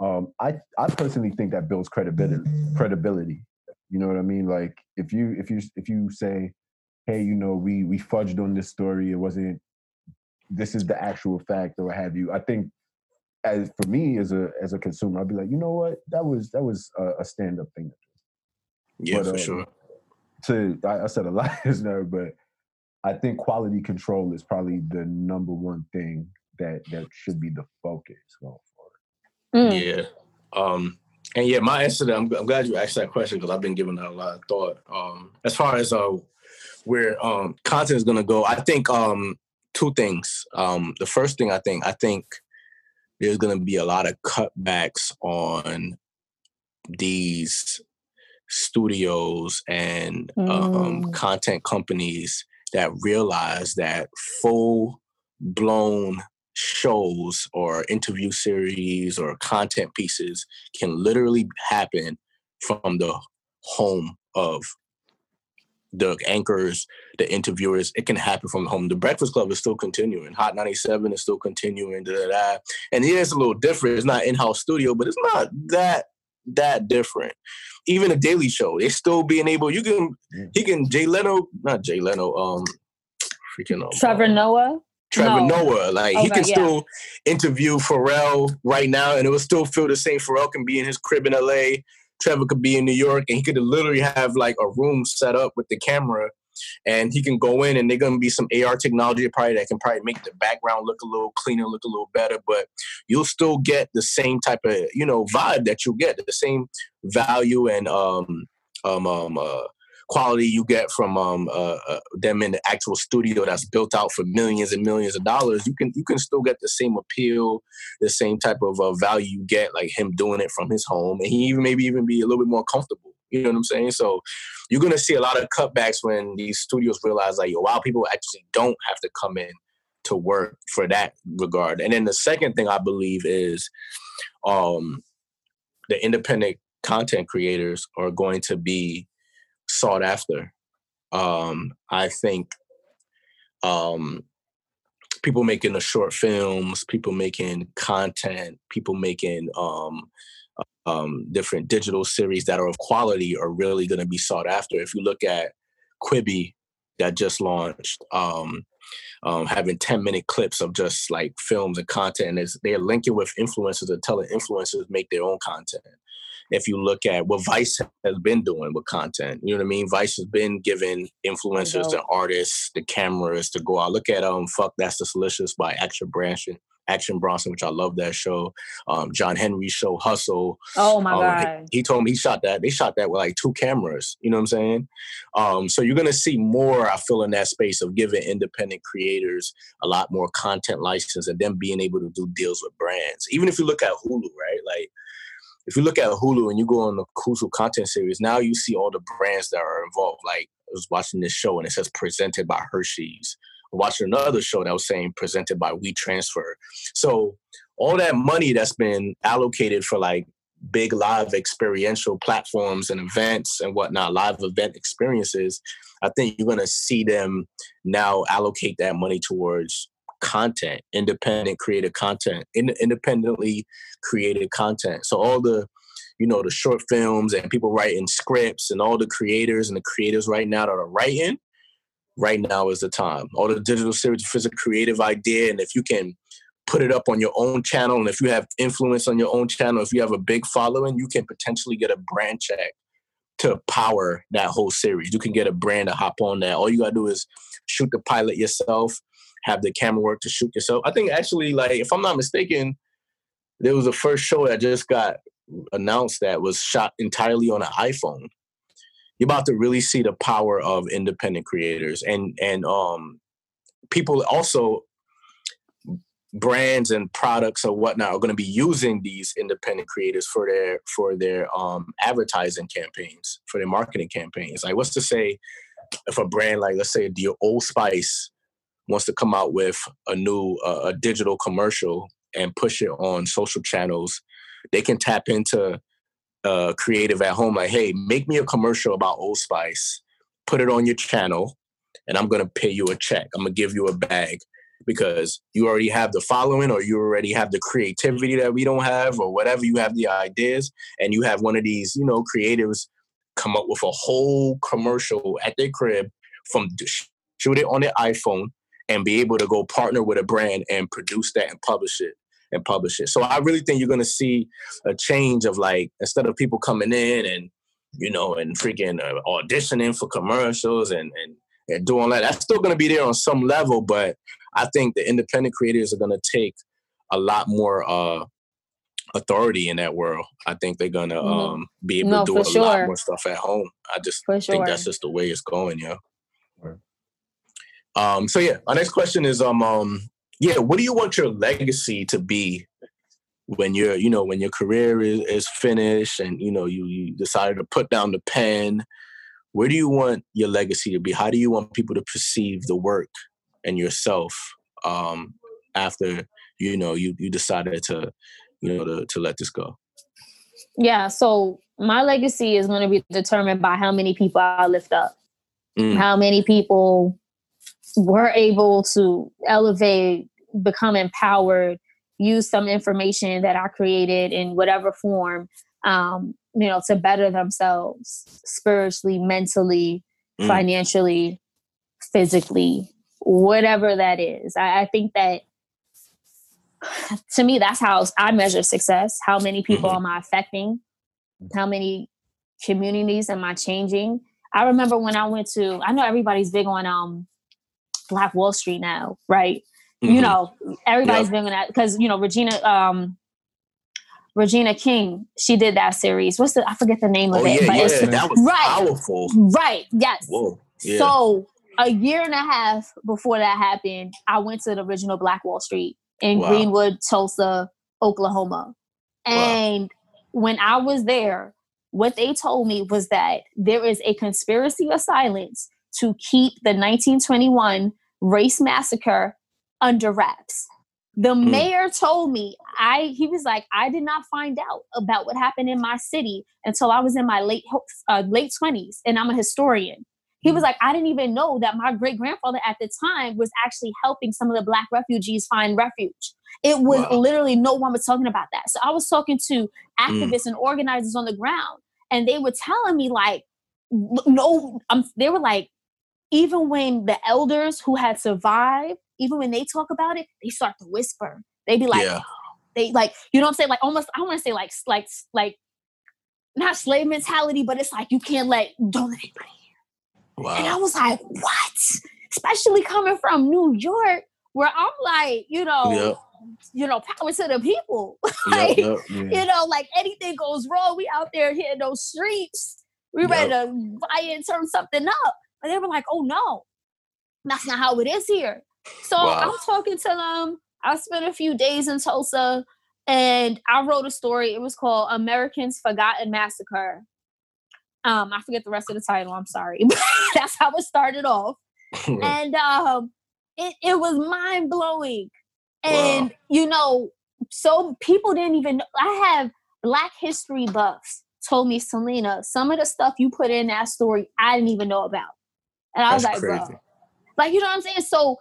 Um, I I personally think that builds credibility. Credibility, you know what I mean? Like if you if you if you say, hey, you know, we we fudged on this story, it wasn't. This is the actual fact, or what have you. I think as for me as a as a consumer, I'd be like, you know what, that was that was a, a stand up thing. Yeah, but, for um, sure. To I, I said a lot there, but I think quality control is probably the number one thing that that should be the focus going forward. Mm. Yeah. Um, and yeah, my answer to that, I'm, I'm glad you asked that question because I've been giving that a lot of thought. Um, as far as uh, where um, content is going to go, I think um, two things. Um, the first thing I think, I think there's going to be a lot of cutbacks on these studios and um, mm. um, content companies that realize that full blown shows or interview series or content pieces can literally happen from the home of the anchors, the interviewers, it can happen from the home. The Breakfast Club is still continuing. Hot 97 is still continuing. Da, da, da. And here's a little different. It's not in-house studio, but it's not that that different. Even a Daily Show, it's still being able. You can he can Jay Leno, not Jay Leno, um, freaking um, Trevor Noah. Trevor no. Noah, like he can yeah. still interview Pharrell right now, and it will still feel the same. Pharrell can be in his crib in LA Trevor could be in New York and he could literally have like a room set up with the camera and he can go in and they're gonna be some AR technology probably that can probably make the background look a little cleaner, look a little better, but you'll still get the same type of, you know, vibe that you'll get, the same value and um um um uh quality you get from um, uh, uh, them in the actual studio that's built out for millions and millions of dollars, you can you can still get the same appeal, the same type of uh, value you get like him doing it from his home, and he even maybe even be a little bit more comfortable. You know what I'm saying? So you're gonna see a lot of cutbacks when these studios realize like, yo, wow, people actually don't have to come in to work for that regard. And then the second thing I believe is um, the independent content creators are going to be sought after. Um, I think um, people making the short films, people making content, people making um, um, different digital series that are of quality are really going to be sought after. If you look at Quibi that just launched, um, um, having 10 minute clips of just like films and content, and they're linking with influencers and telling influencers make their own content if you look at what Vice has been doing with content. You know what I mean? Vice has been giving influencers and artists the cameras to go out. Look at um Fuck That's the Delicious by Action Bronson. Action Bronson, which I love that show. Um, John Henry show Hustle. Oh my um, god! He, he, told me he shot that. They shot that with like two cameras. You know what I'm saying? Um, so you're gonna see more. I feel in that space of giving independent creators a lot more content license and them being able to do deals with brands. Even if you look at Hulu, right? Like if you look at Hulu and you go on the Hulu content series, now you see all the brands that are involved. Like I was watching this show and it says presented by Hershey's. Watching another show that was saying presented by WeTransfer. So all that money that's been allocated for like big live experiential platforms and events and whatnot, live event experiences, I think you're gonna see them now allocate that money towards content, independent creative content, in, independently created content. So all the, you know, the short films and people writing scripts and all the creators and the creators right now that are writing, right now is the time. All the digital series, it's a creative idea, and if you can put it up on your own channel, and if you have influence on your own channel, if you have a big following, you can potentially get a brand check to power that whole series. You can get a brand to hop on that. All you gotta do is shoot the pilot yourself, have the camera work to shoot yourself. I think actually, like if I'm not mistaken, there was a first show that just got announced that was shot entirely on an iPhone. You're about to really see the power of independent creators and and um people also brands and products or whatnot are going to be using these independent creators for their for their um advertising campaigns for their marketing campaigns. Like what's to say if a brand like let's say the old spice wants to come out with a new uh, a digital commercial and push it on social channels they can tap into uh, creative at home like hey make me a commercial about old spice put it on your channel and i'm going to pay you a check. I'm going to give you a bag because you already have the following or you already have the creativity that we don't have or whatever you have the ideas and you have one of these you know creatives come up with a whole commercial at their crib from shoot it on their iphone and be able to go partner with a brand and produce that and publish it and publish it so i really think you're going to see a change of like instead of people coming in and you know and freaking uh, auditioning for commercials and and and doing that. That's still going to be there on some level, but I think the independent creators are going to take a lot more uh, authority in that world. I think they're going to mm-hmm. um, be able no, to do a sure. lot more stuff at home. I just for think sure. that's just the way it's going, yeah. Um, so yeah, our next question is um, um yeah, what do you want your legacy to be when you're you know when your career is, is finished and you know you, you decided to put down the pen where do you want your legacy to be? How do you want people to perceive the work and yourself um, after you know you you decided to you know to to let this go? Yeah, so my legacy is going to be determined by how many people I lift up, mm. how many people were able to elevate, become empowered, use some information that I created in whatever form um, you know, to better themselves spiritually, mentally, mm. financially, physically, whatever that is. I, I, think that to me, that's how I measure success. How many people mm-hmm. am I affecting? How many communities am I changing? I remember when I went to, I know everybody's big on um Black Wall Street now, right? Mm-hmm. You know, everybody's yep. on that because you know Regina um Regina King, she did that series. What's the I forget the name of oh, it. Yeah, yeah, that was right, powerful. Right. Yes. Whoa. Yeah. So a year and a half before that happened, I went to the original Black Wall Street in wow. Greenwood, Tulsa, Oklahoma. And wow. when I was there, what they told me was that there is a conspiracy of silence to keep the 1921 race massacre under wraps. The mm. mayor told me I he was like I did not find out about what happened in my city until I was in my late uh, late 20s and I'm a historian. He was hmm. like I didn't even know that my great grandfather at the time was actually helping some of the black refugees find refuge. It was wow. literally no one was talking about that. So I was talking to hmm. activists mm. and organizers on the ground and they were telling me like no um, they were like even when the elders who had survived even when they talk about it, they start to whisper. They be like, yeah. they like, you know what I'm saying? Like almost, I want to say like, like, like, not slave mentality, but it's like you can't let, don't let anybody hear. Wow. And I was like, what? Especially coming from New York, where I'm like, you know, yep. you know, power to the people. like, yep, yep, you know, like anything goes wrong, we out there hitting those streets. We ready to buy and turn something up. And they were like, oh no, that's not how it is here. So wow. I'm talking to them. I spent a few days in Tulsa and I wrote a story. It was called Americans Forgotten Massacre. Um, I forget the rest of the title. I'm sorry. That's how it started off. and um, it, it was mind blowing. And, wow. you know, so people didn't even know. I have Black history buffs told me, Selena, some of the stuff you put in that story, I didn't even know about. And I That's was like, crazy. bro. Like, you know what I'm saying? So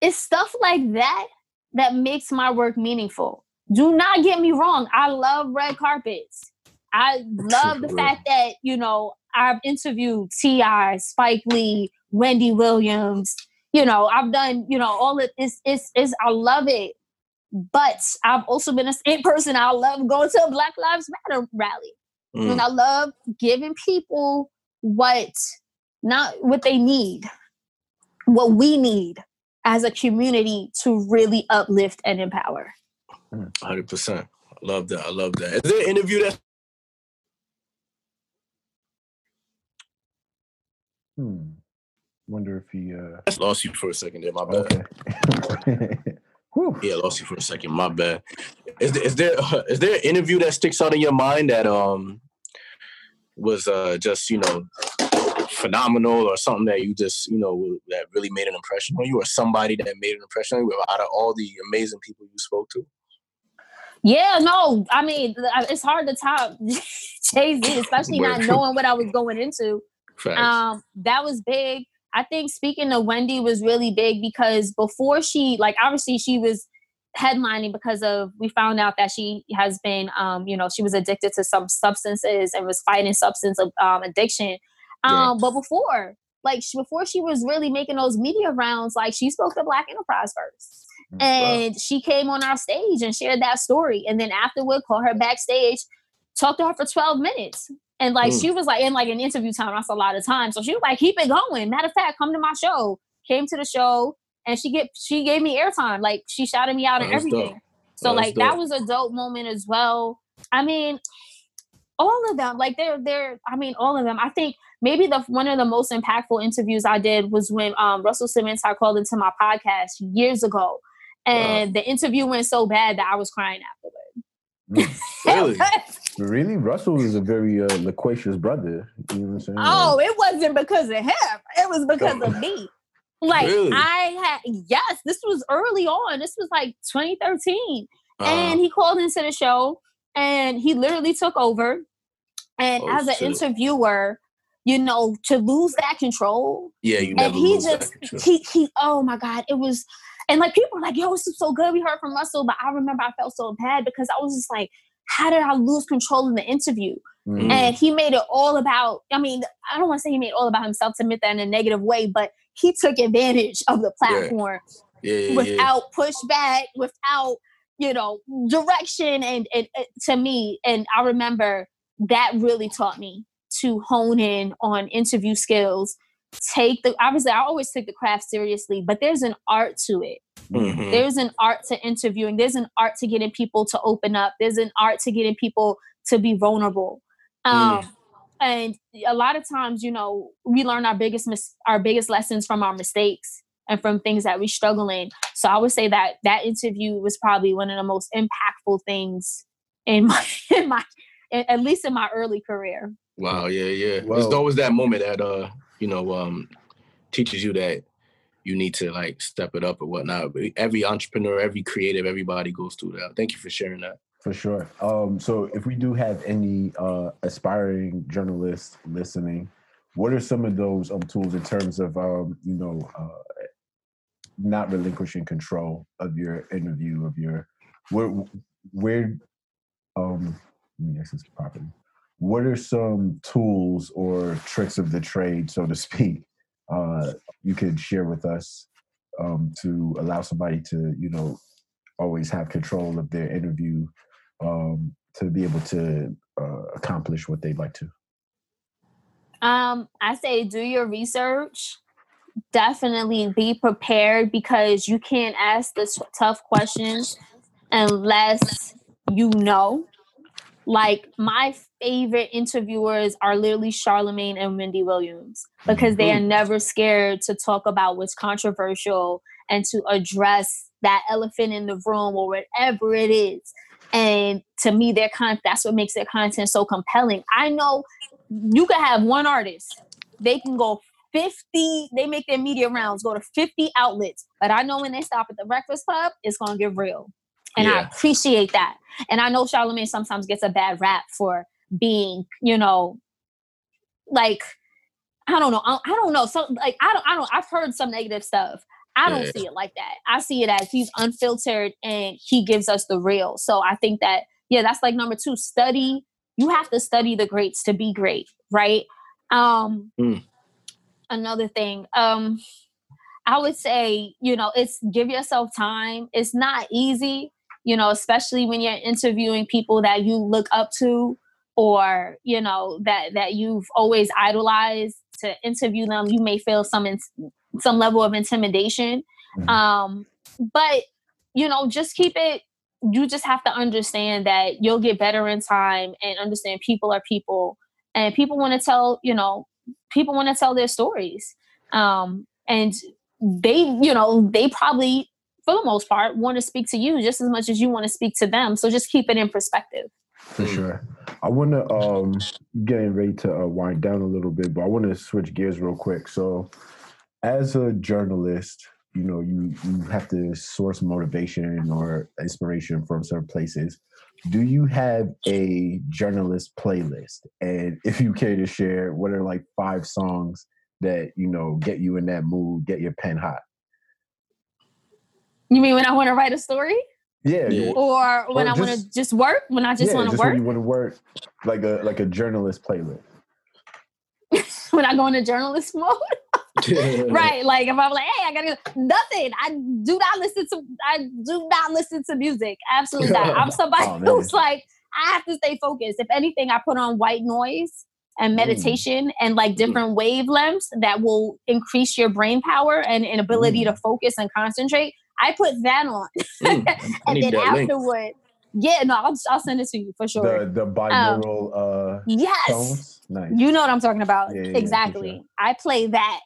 it's stuff like that that makes my work meaningful. Do not get me wrong. I love red carpets. I love the fact that, you know, I've interviewed T.I., Spike Lee, Wendy Williams. You know, I've done, you know, all of this. It's, it's, I love it. But I've also been a person. I love going to a Black Lives Matter rally. Mm. And I love giving people what not what they need, what we need as a community to really uplift and empower. 100%. I love that. I love that. Is there an interview that Hmm. Wonder if he uh lost you for a second there, my bad. okay. Whew. Yeah, lost you for a second. My bad. Is there is there uh, is there an interview that sticks out in your mind that um was uh just you know phenomenal or something that you just you know that really made an impression on you or somebody that made an impression on you out of all the amazing people you spoke to? Yeah, no, I mean it's hard to top Jay Z, especially not knowing what I was going into. Facts. Um, that was big. I think speaking to Wendy was really big because before she, like, obviously she was headlining because of we found out that she has been, um, you know, she was addicted to some substances and was fighting substance um, addiction. Um, But before, like, she, before she was really making those media rounds, like, she spoke to Black Enterprise first. Mm, And she came on our stage and shared that story. And then afterward, called her backstage, talked to her for 12 minutes. And like Mm. she was like in like an interview time, that's a lot of time. So she was like, keep it going. Matter of fact, come to my show. Came to the show and she get she gave me airtime. Like she shouted me out and everything. dope. So That's like that was a dope moment as well. I mean, all of them, like they're they're I mean, all of them. I think maybe the one of the most impactful interviews I did was when um Russell Simmons had called into my podcast years ago. And the interview went so bad that I was crying afterward. Really? Really? Russell is a very uh, loquacious brother. You know what I'm saying? Oh, it wasn't because of him. It was because of me. Like Really? I had yes, this was early on. This was like 2013. Uh, and he called into the show and he literally took over. And Oh, as an shit. interviewer, you know, to lose that control, yeah, you and never he lose that just control. he he oh my god, it was and like people were like, yo, this is so good. We heard from Russell, but I remember I felt so bad because I was just like, how did I lose control in the interview? Mhm. and he made it all about i mean i don't want to say he made it all about himself to admit that in a negative way but he took advantage of the platform yeah, yeah, yeah. without pushback without you know direction and, and, and to me and i remember that really taught me to hone in on interview skills take the obviously i always take the craft seriously but there's an art to it. Mhm. there's an art to interviewing. There's an art to getting people to open up. There's an art to getting people to be vulnerable. Um and a lot of times you know we learn our biggest mis- our biggest lessons from our mistakes and from things that we struggle in. So i would say that that interview was probably one of the most impactful things in my in my at least in my early career Wow, yeah, yeah. Well- It's always that moment that uh, you know, um teaches you that you need to like step it up or whatnot. But every entrepreneur, every creative, everybody goes through that. Thank you for sharing that. For sure. Um, so if we do have any uh, aspiring journalists listening, what are some of those um, tools in terms of um, you know uh, not relinquishing control of your interview of your where where um let me ask this properly. What are some tools or tricks of the trade, so to speak, uh, you could share with us um, to allow somebody to you know always have control of their interview um, to be able to uh, accomplish what they'd like to. Um, I say do your research. Definitely be prepared because you can't ask the tough questions unless you know. Like my favorite interviewers are literally Charlemagne and Wendy Williams because they are mm-hmm. never scared to talk about what's controversial and to address that elephant in the room or whatever it is. And to me, their con that's what makes their content so compelling. I know you could have one artist, they can go 50, they make their media rounds, go to 50 outlets. But I know when they stop at the Breakfast Club, it's gonna get real. And I appreciate that. And I know Charlemagne sometimes gets a bad rap for being, you know, like I don't know. I, I don't know. So like I don't I don't I've heard some negative stuff. I don't Yeah. see it like that. I see it as he's unfiltered and he gives us the real. So I think that yeah, that's like number 2, study. You have to study the greats to be great, right? Um Mm. another thing. Um I would say, you know, it's give yourself time. It's not easy, you know, especially when you're interviewing people that you look up to or, you know, that that you've always idolized to interview them. You may feel some in, some level of intimidation. Mhm. Um, but you know, just keep it you just have to understand that you'll get better in time and understand people are people and people want to tell you know people want to tell their stories um and they you know they probably for the most part want to speak to you just as much as you want to speak to them so just keep it in perspective. For sure. I want to um getting ready to uh, wind down a little bit but i want to switch gears real quick. So as a journalist you know you you have to source motivation or inspiration from certain places. Do you have a journalist playlist? And if you care to share what are like five songs that you know get you in that mood get your pen hot you mean when i want to write a story? Yeah, Yeah. or when Or i want to just work? When i just yeah, want to just when work? you want to work like a like a journalist playlist. When i go into journalist mode? Right like if i'm like hey i gotta go nothing. I do not listen to i do not listen to music. Absolutely not. I'm somebody Oh, who's like i have to stay focused. If anything i put on white noise and Mm. meditation and like different wavelengths that will increase your brain power and, and ability Mm. to focus and concentrate i put that on Mm, and then that link. afterward yeah no I'll, I'll send it to you for sure the the binaural uh yes tones nice you know what I'm talking about. Yeah, yeah, yeah, exactly. sure. I play that.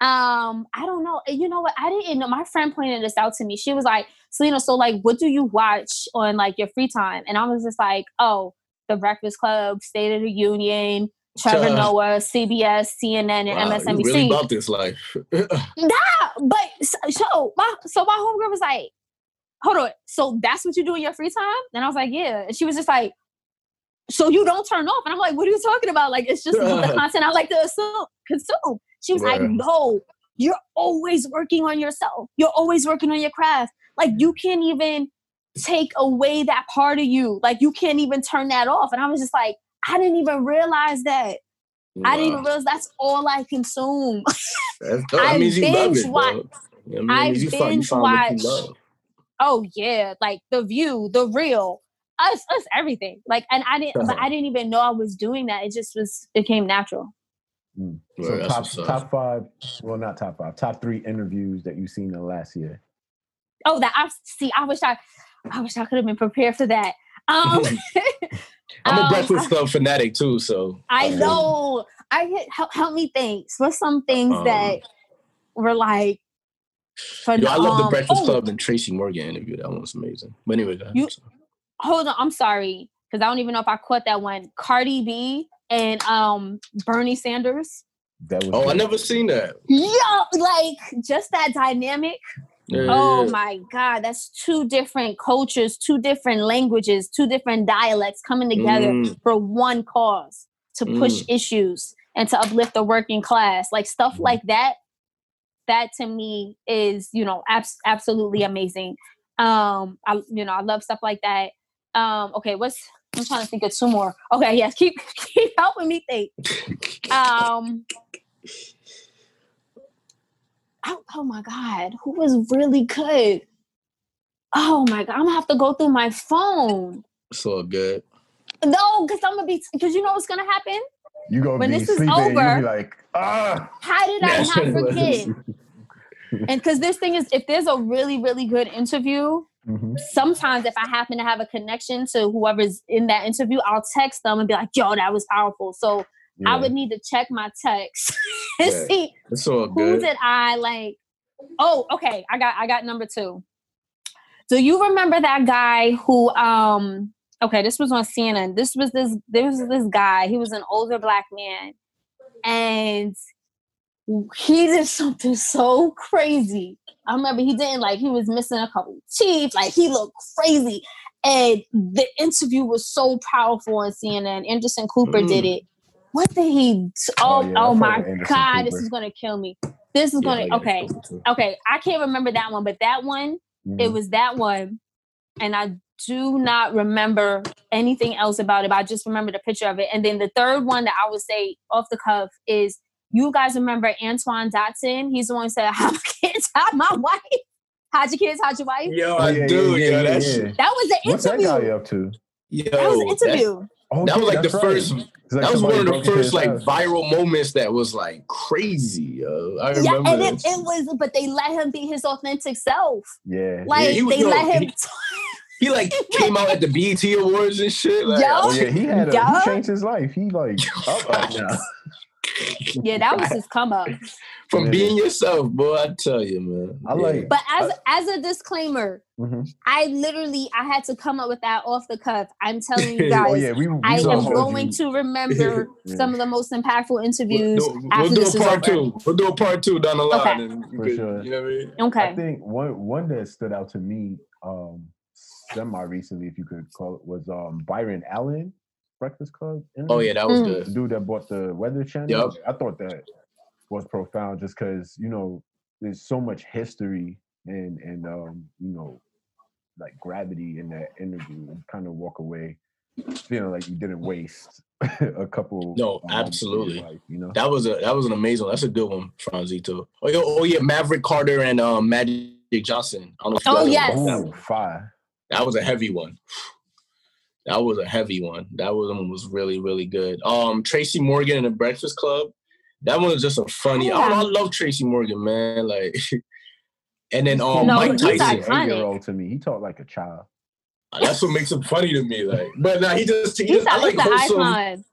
Um, I don't know. You know what? I didn't know. My friend pointed this out to me. She was like, Selena, so like, what do you watch on like your free time? And I was just like, oh, The Breakfast Club, State of the Union, Trevor Noah, CBS, CNN, and Wow, MSNBC. really about this life. Nah, but so my so my homegirl was like, hold on. So that's what you do in your free time? And I was like, yeah. And she was just like, so you don't turn off? And I'm like, what are you talking about? Like, it's just the content I like to assume, consume. She was like, no, you're always working on yourself. You're always working on your craft. Like you can't even take away that part of you. Like you can't even turn that off. And I was just like, I didn't even realize that. I didn't even realize that's all I consume. That's dope. I That means you love binge it, watch- bro. What I I mean, you you binge what watch- oh yeah, like the view, the real, us, us, everything. Like, and I didn't, but I didn't even know I was doing that. It just was, it came natural. Mm. So top top five well not top five top three interviews that you've seen in the last year Oh, that I see. I wish I, I wish I could have been prepared for that. Um, I'm a um, Breakfast Club fanatic too, so I um, know. I get- help, help me think. What's some things Um, that were like? For Yo, I love the um, Breakfast oh, Club and Tracy Morgan interview. That one was amazing. But anyway. You- hold on, I'm sorry because I don't even know if I caught that one. Cardi B and um Bernie Sanders. that was oh, I never seen that. Yeah, like just that dynamic. Oh my God, that's two different cultures, two different languages, two different dialects coming together Mm. for one cause to push Mm. issues and to uplift the working class. Like stuff Mhm. like that. That to me is, you know, abs- absolutely amazing. Um, I, you know, I love stuff like that. Um, okay, what's I'm trying to think of two more. Okay, yes, keep keep helping me think. Um, oh, oh my god, who was really good? Oh my god, I'm gonna have to go through my phone. It's all good. No, because I'm gonna be because you know what's gonna happen. you gonna when be this is sleeping over- be like ah How did I not what it was. forget? And because this thing is, if there's a really really good interview, Mhm. sometimes if I happen to have a connection to whoever's in that interview, I'll text them and be like, "Yo, that was powerful." So I would need to check my text and Yeah. see who did I like? Oh, okay. I got I got number two. Do you remember that guy who um okay, this was on CNN. This was this this was this guy. He was an older black man. And he did something so crazy. I remember he didn't like he was missing a couple teeth, like he looked crazy. And the interview was so powerful on CNN. Anderson Cooper did Mm. it. What did he? d- Oh, yeah, oh, my of Anderson God, this is gonna kill me. This is Yeah, gonna I okay, a couple too. okay. I can't remember that one, but that one, it Mhm. was that one, and I do not remember anything else about it. But I just remember the picture of it. And then the third one that I would say off the cuff is you guys remember Antoine Dodson? He's the one who said, "How my kids, how my wife, how'd your kids, how'd your wife?" Yo, Oh, I yeah, do. yeah, yo, yeah, that yeah. That was the interview. what's that interview. guy up to Yo, that was the that- interview. oh That, was like the right. first. It's like that was one of the first like house. viral moments that was like crazy. Yo. I Yeah, remember. and it, it was, but they let him be his authentic self. yeah Like he was- they yo, let him. he- he like came out at the BET Awards and shit. Like, Yo. Oh yeah, he had a, Yup. he changed his life. He like up, up now. Yeah, that was his come up. from Yeah. being yourself, boy. I tell you, man. I like- But as as a disclaimer, Mhm. I literally I had to come up with that off the cuff. I'm telling you Oh, guys, Oh yeah, we. we I am going you. to remember Yeah. some of the most impactful We'll, interviews do- we'll after do this a part two. We'll do a part two down the line. Okay. and For could- sure. You know what I mean? I think one one that stood out to me, um, semi recently, if you could call it, was um Byron Allen, Breakfast Club. Oh yeah, that was Mm. the dude that bought the Weather Channel. Yup. I thought that was profound, just because you know there's so much history and and um you know like gravity in that interview. and Kind of walk away feeling like you didn't waste a couple. No, moments in your absolutely. life, you know. That was a that was an amazing. That's a good one, Franzito. Oh yeah, oh yeah, Maverick Carter and um, Magic Johnson. I don't know Oh, guys yes. that Ooh, fire. That was a heavy one. That was a heavy one. That was- one was really really good. Um, Tracy Morgan and the Breakfast Club. That one was just a funny. I, I love Tracy Morgan, man. Like, and then um, No, Mike he's Tyson. iconic. Eight year old to me, he talked like a child. That's what makes him funny to me. Like, but nah, he just he He's, just I a, like he's wholesome. icon.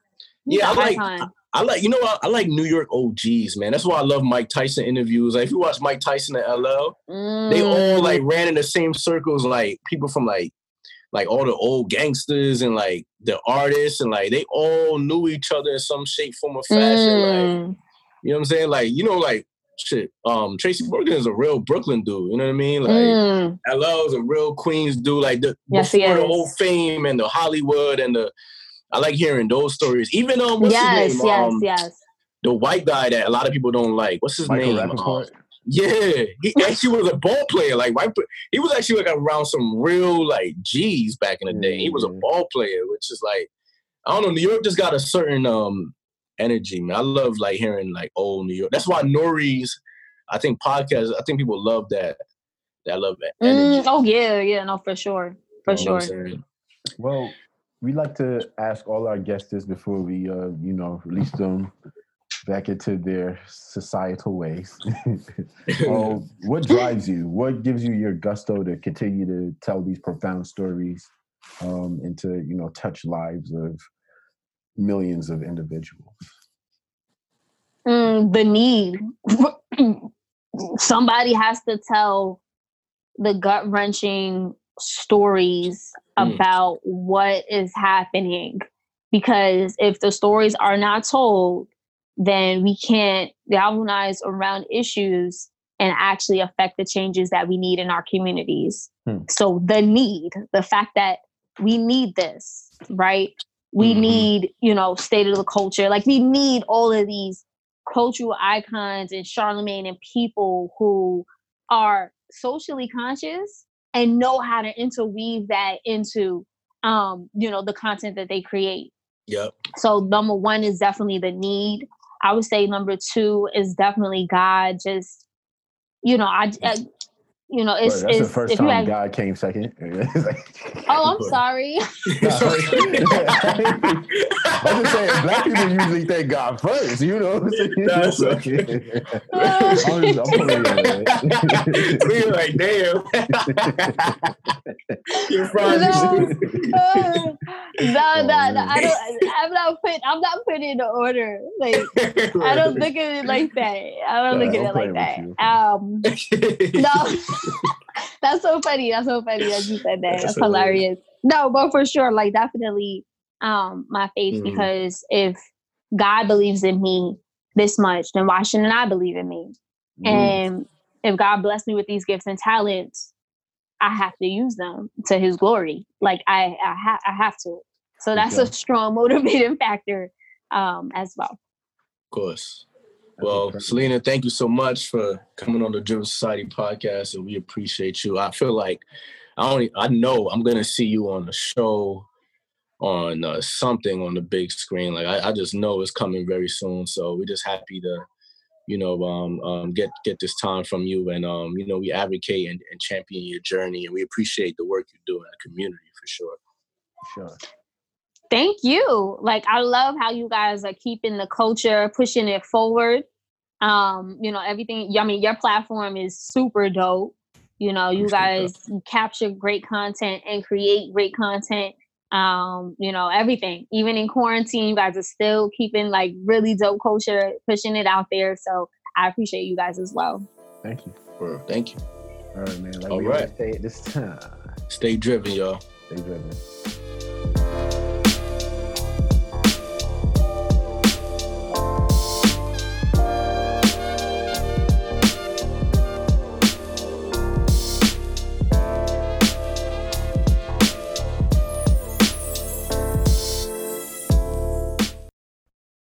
He's Yeah, I like- icon. I like you know what I like New York OGs, man. That's why I love Mike Tyson interviews. Like if you watch Mike Tyson at LL, they all Mm. like ran in the same circles, like people from like like all the old gangsters and like the artists and like they all knew each other in some shape, form, or fashion. Like Mm. you know what I'm saying? Like you know, like shit. Um, Tracy Morgan is a real Brooklyn dude. You know what I mean? Like Mm. LL is a real Queens dude. Like the Yes, before the is. whole fame and the Hollywood and the. I like hearing those stories. Even um, what's yes, his name? yes, um, yes. the white guy that a lot of people don't like. What's his Michael name? Rapaport. Yeah, he actually was a ball player. Like white, he was actually like around some real like G's back in the day. He was a ball player, which is like I don't know. New York just got a certain um energy, man. I love like hearing like old New York. That's why N.O.R.E.'s, I think podcast. I think people love that. That love that energy. Mm, oh yeah, yeah, no, for sure, for You know sure. Well, we like to ask all our guests this before we, uh, you know, release them back into their societal ways. oh, what drives you? What gives you your gusto to continue to tell these profound stories um, and to, you know, touch lives of millions of individuals? Mm, the need. Somebody has to tell the gut wrenching stories Mm. about what is happening. Because if the stories are not told, then we can't galvanize around issues and actually affect the changes that we need in our communities. Hmm. So, the need, the fact that we need this, right? We Mhm. need, you know, state of the culture. Like, we need all of these cultural icons and Charlemagne and people who are socially conscious and know how to interweave that into, um, you know, the content that they create. Yep. So number one is definitely the need. I would say number two is definitely God. Just you know, I, I you know, it's, Well, that's it's the first time had, God came second. Like- oh, I'm sorry. I'm just saying, black people usually thank God first, you know. That's I'm, okay. just, I'm pulling your So you're like, damn. You're fine. no, no, no, I don't. I'm not put. I'm not putting it in the order. Like I don't look at it like that. I don't Nah, look at I'm it like that. playing Um, no, that's so funny. That's so funny that you said that. That's That's, hilarious. hilarious. No, but for sure, like definitely, um, my faith. Mhm. Because if God believes in me this much, then why shouldn't I believe in me? Mm. And if God blessed me with these gifts and talents, I have to use them to His glory. Like I, I, ha- I have to. So that's sure. a strong motivating factor, um, as well. Of course. Well. Selena, thank you so much for coming on the Driven Society podcast, and we appreciate you. I feel like I only I know I'm gonna see you on a show, on uh, something on the big screen. Like I, I just know it's coming very soon. So we're just happy to, you know, um, um, get get this time from you, and um, you know, we advocate and, and champion your journey, and we appreciate the work you do in the community for sure. Sure. Thank you. Like I love how you guys are keeping the culture, pushing it forward. Um, you know, everything I mean, your platform is super dope. You know, you guys capture great content and create great content. Um, you know, everything. Even in quarantine, you guys are still keeping like really dope culture, pushing it out there. So I appreciate you guys as well. Thank you. Thank you. All right, man. Like All we right. always this time, Stay driven, y'all. stay driven.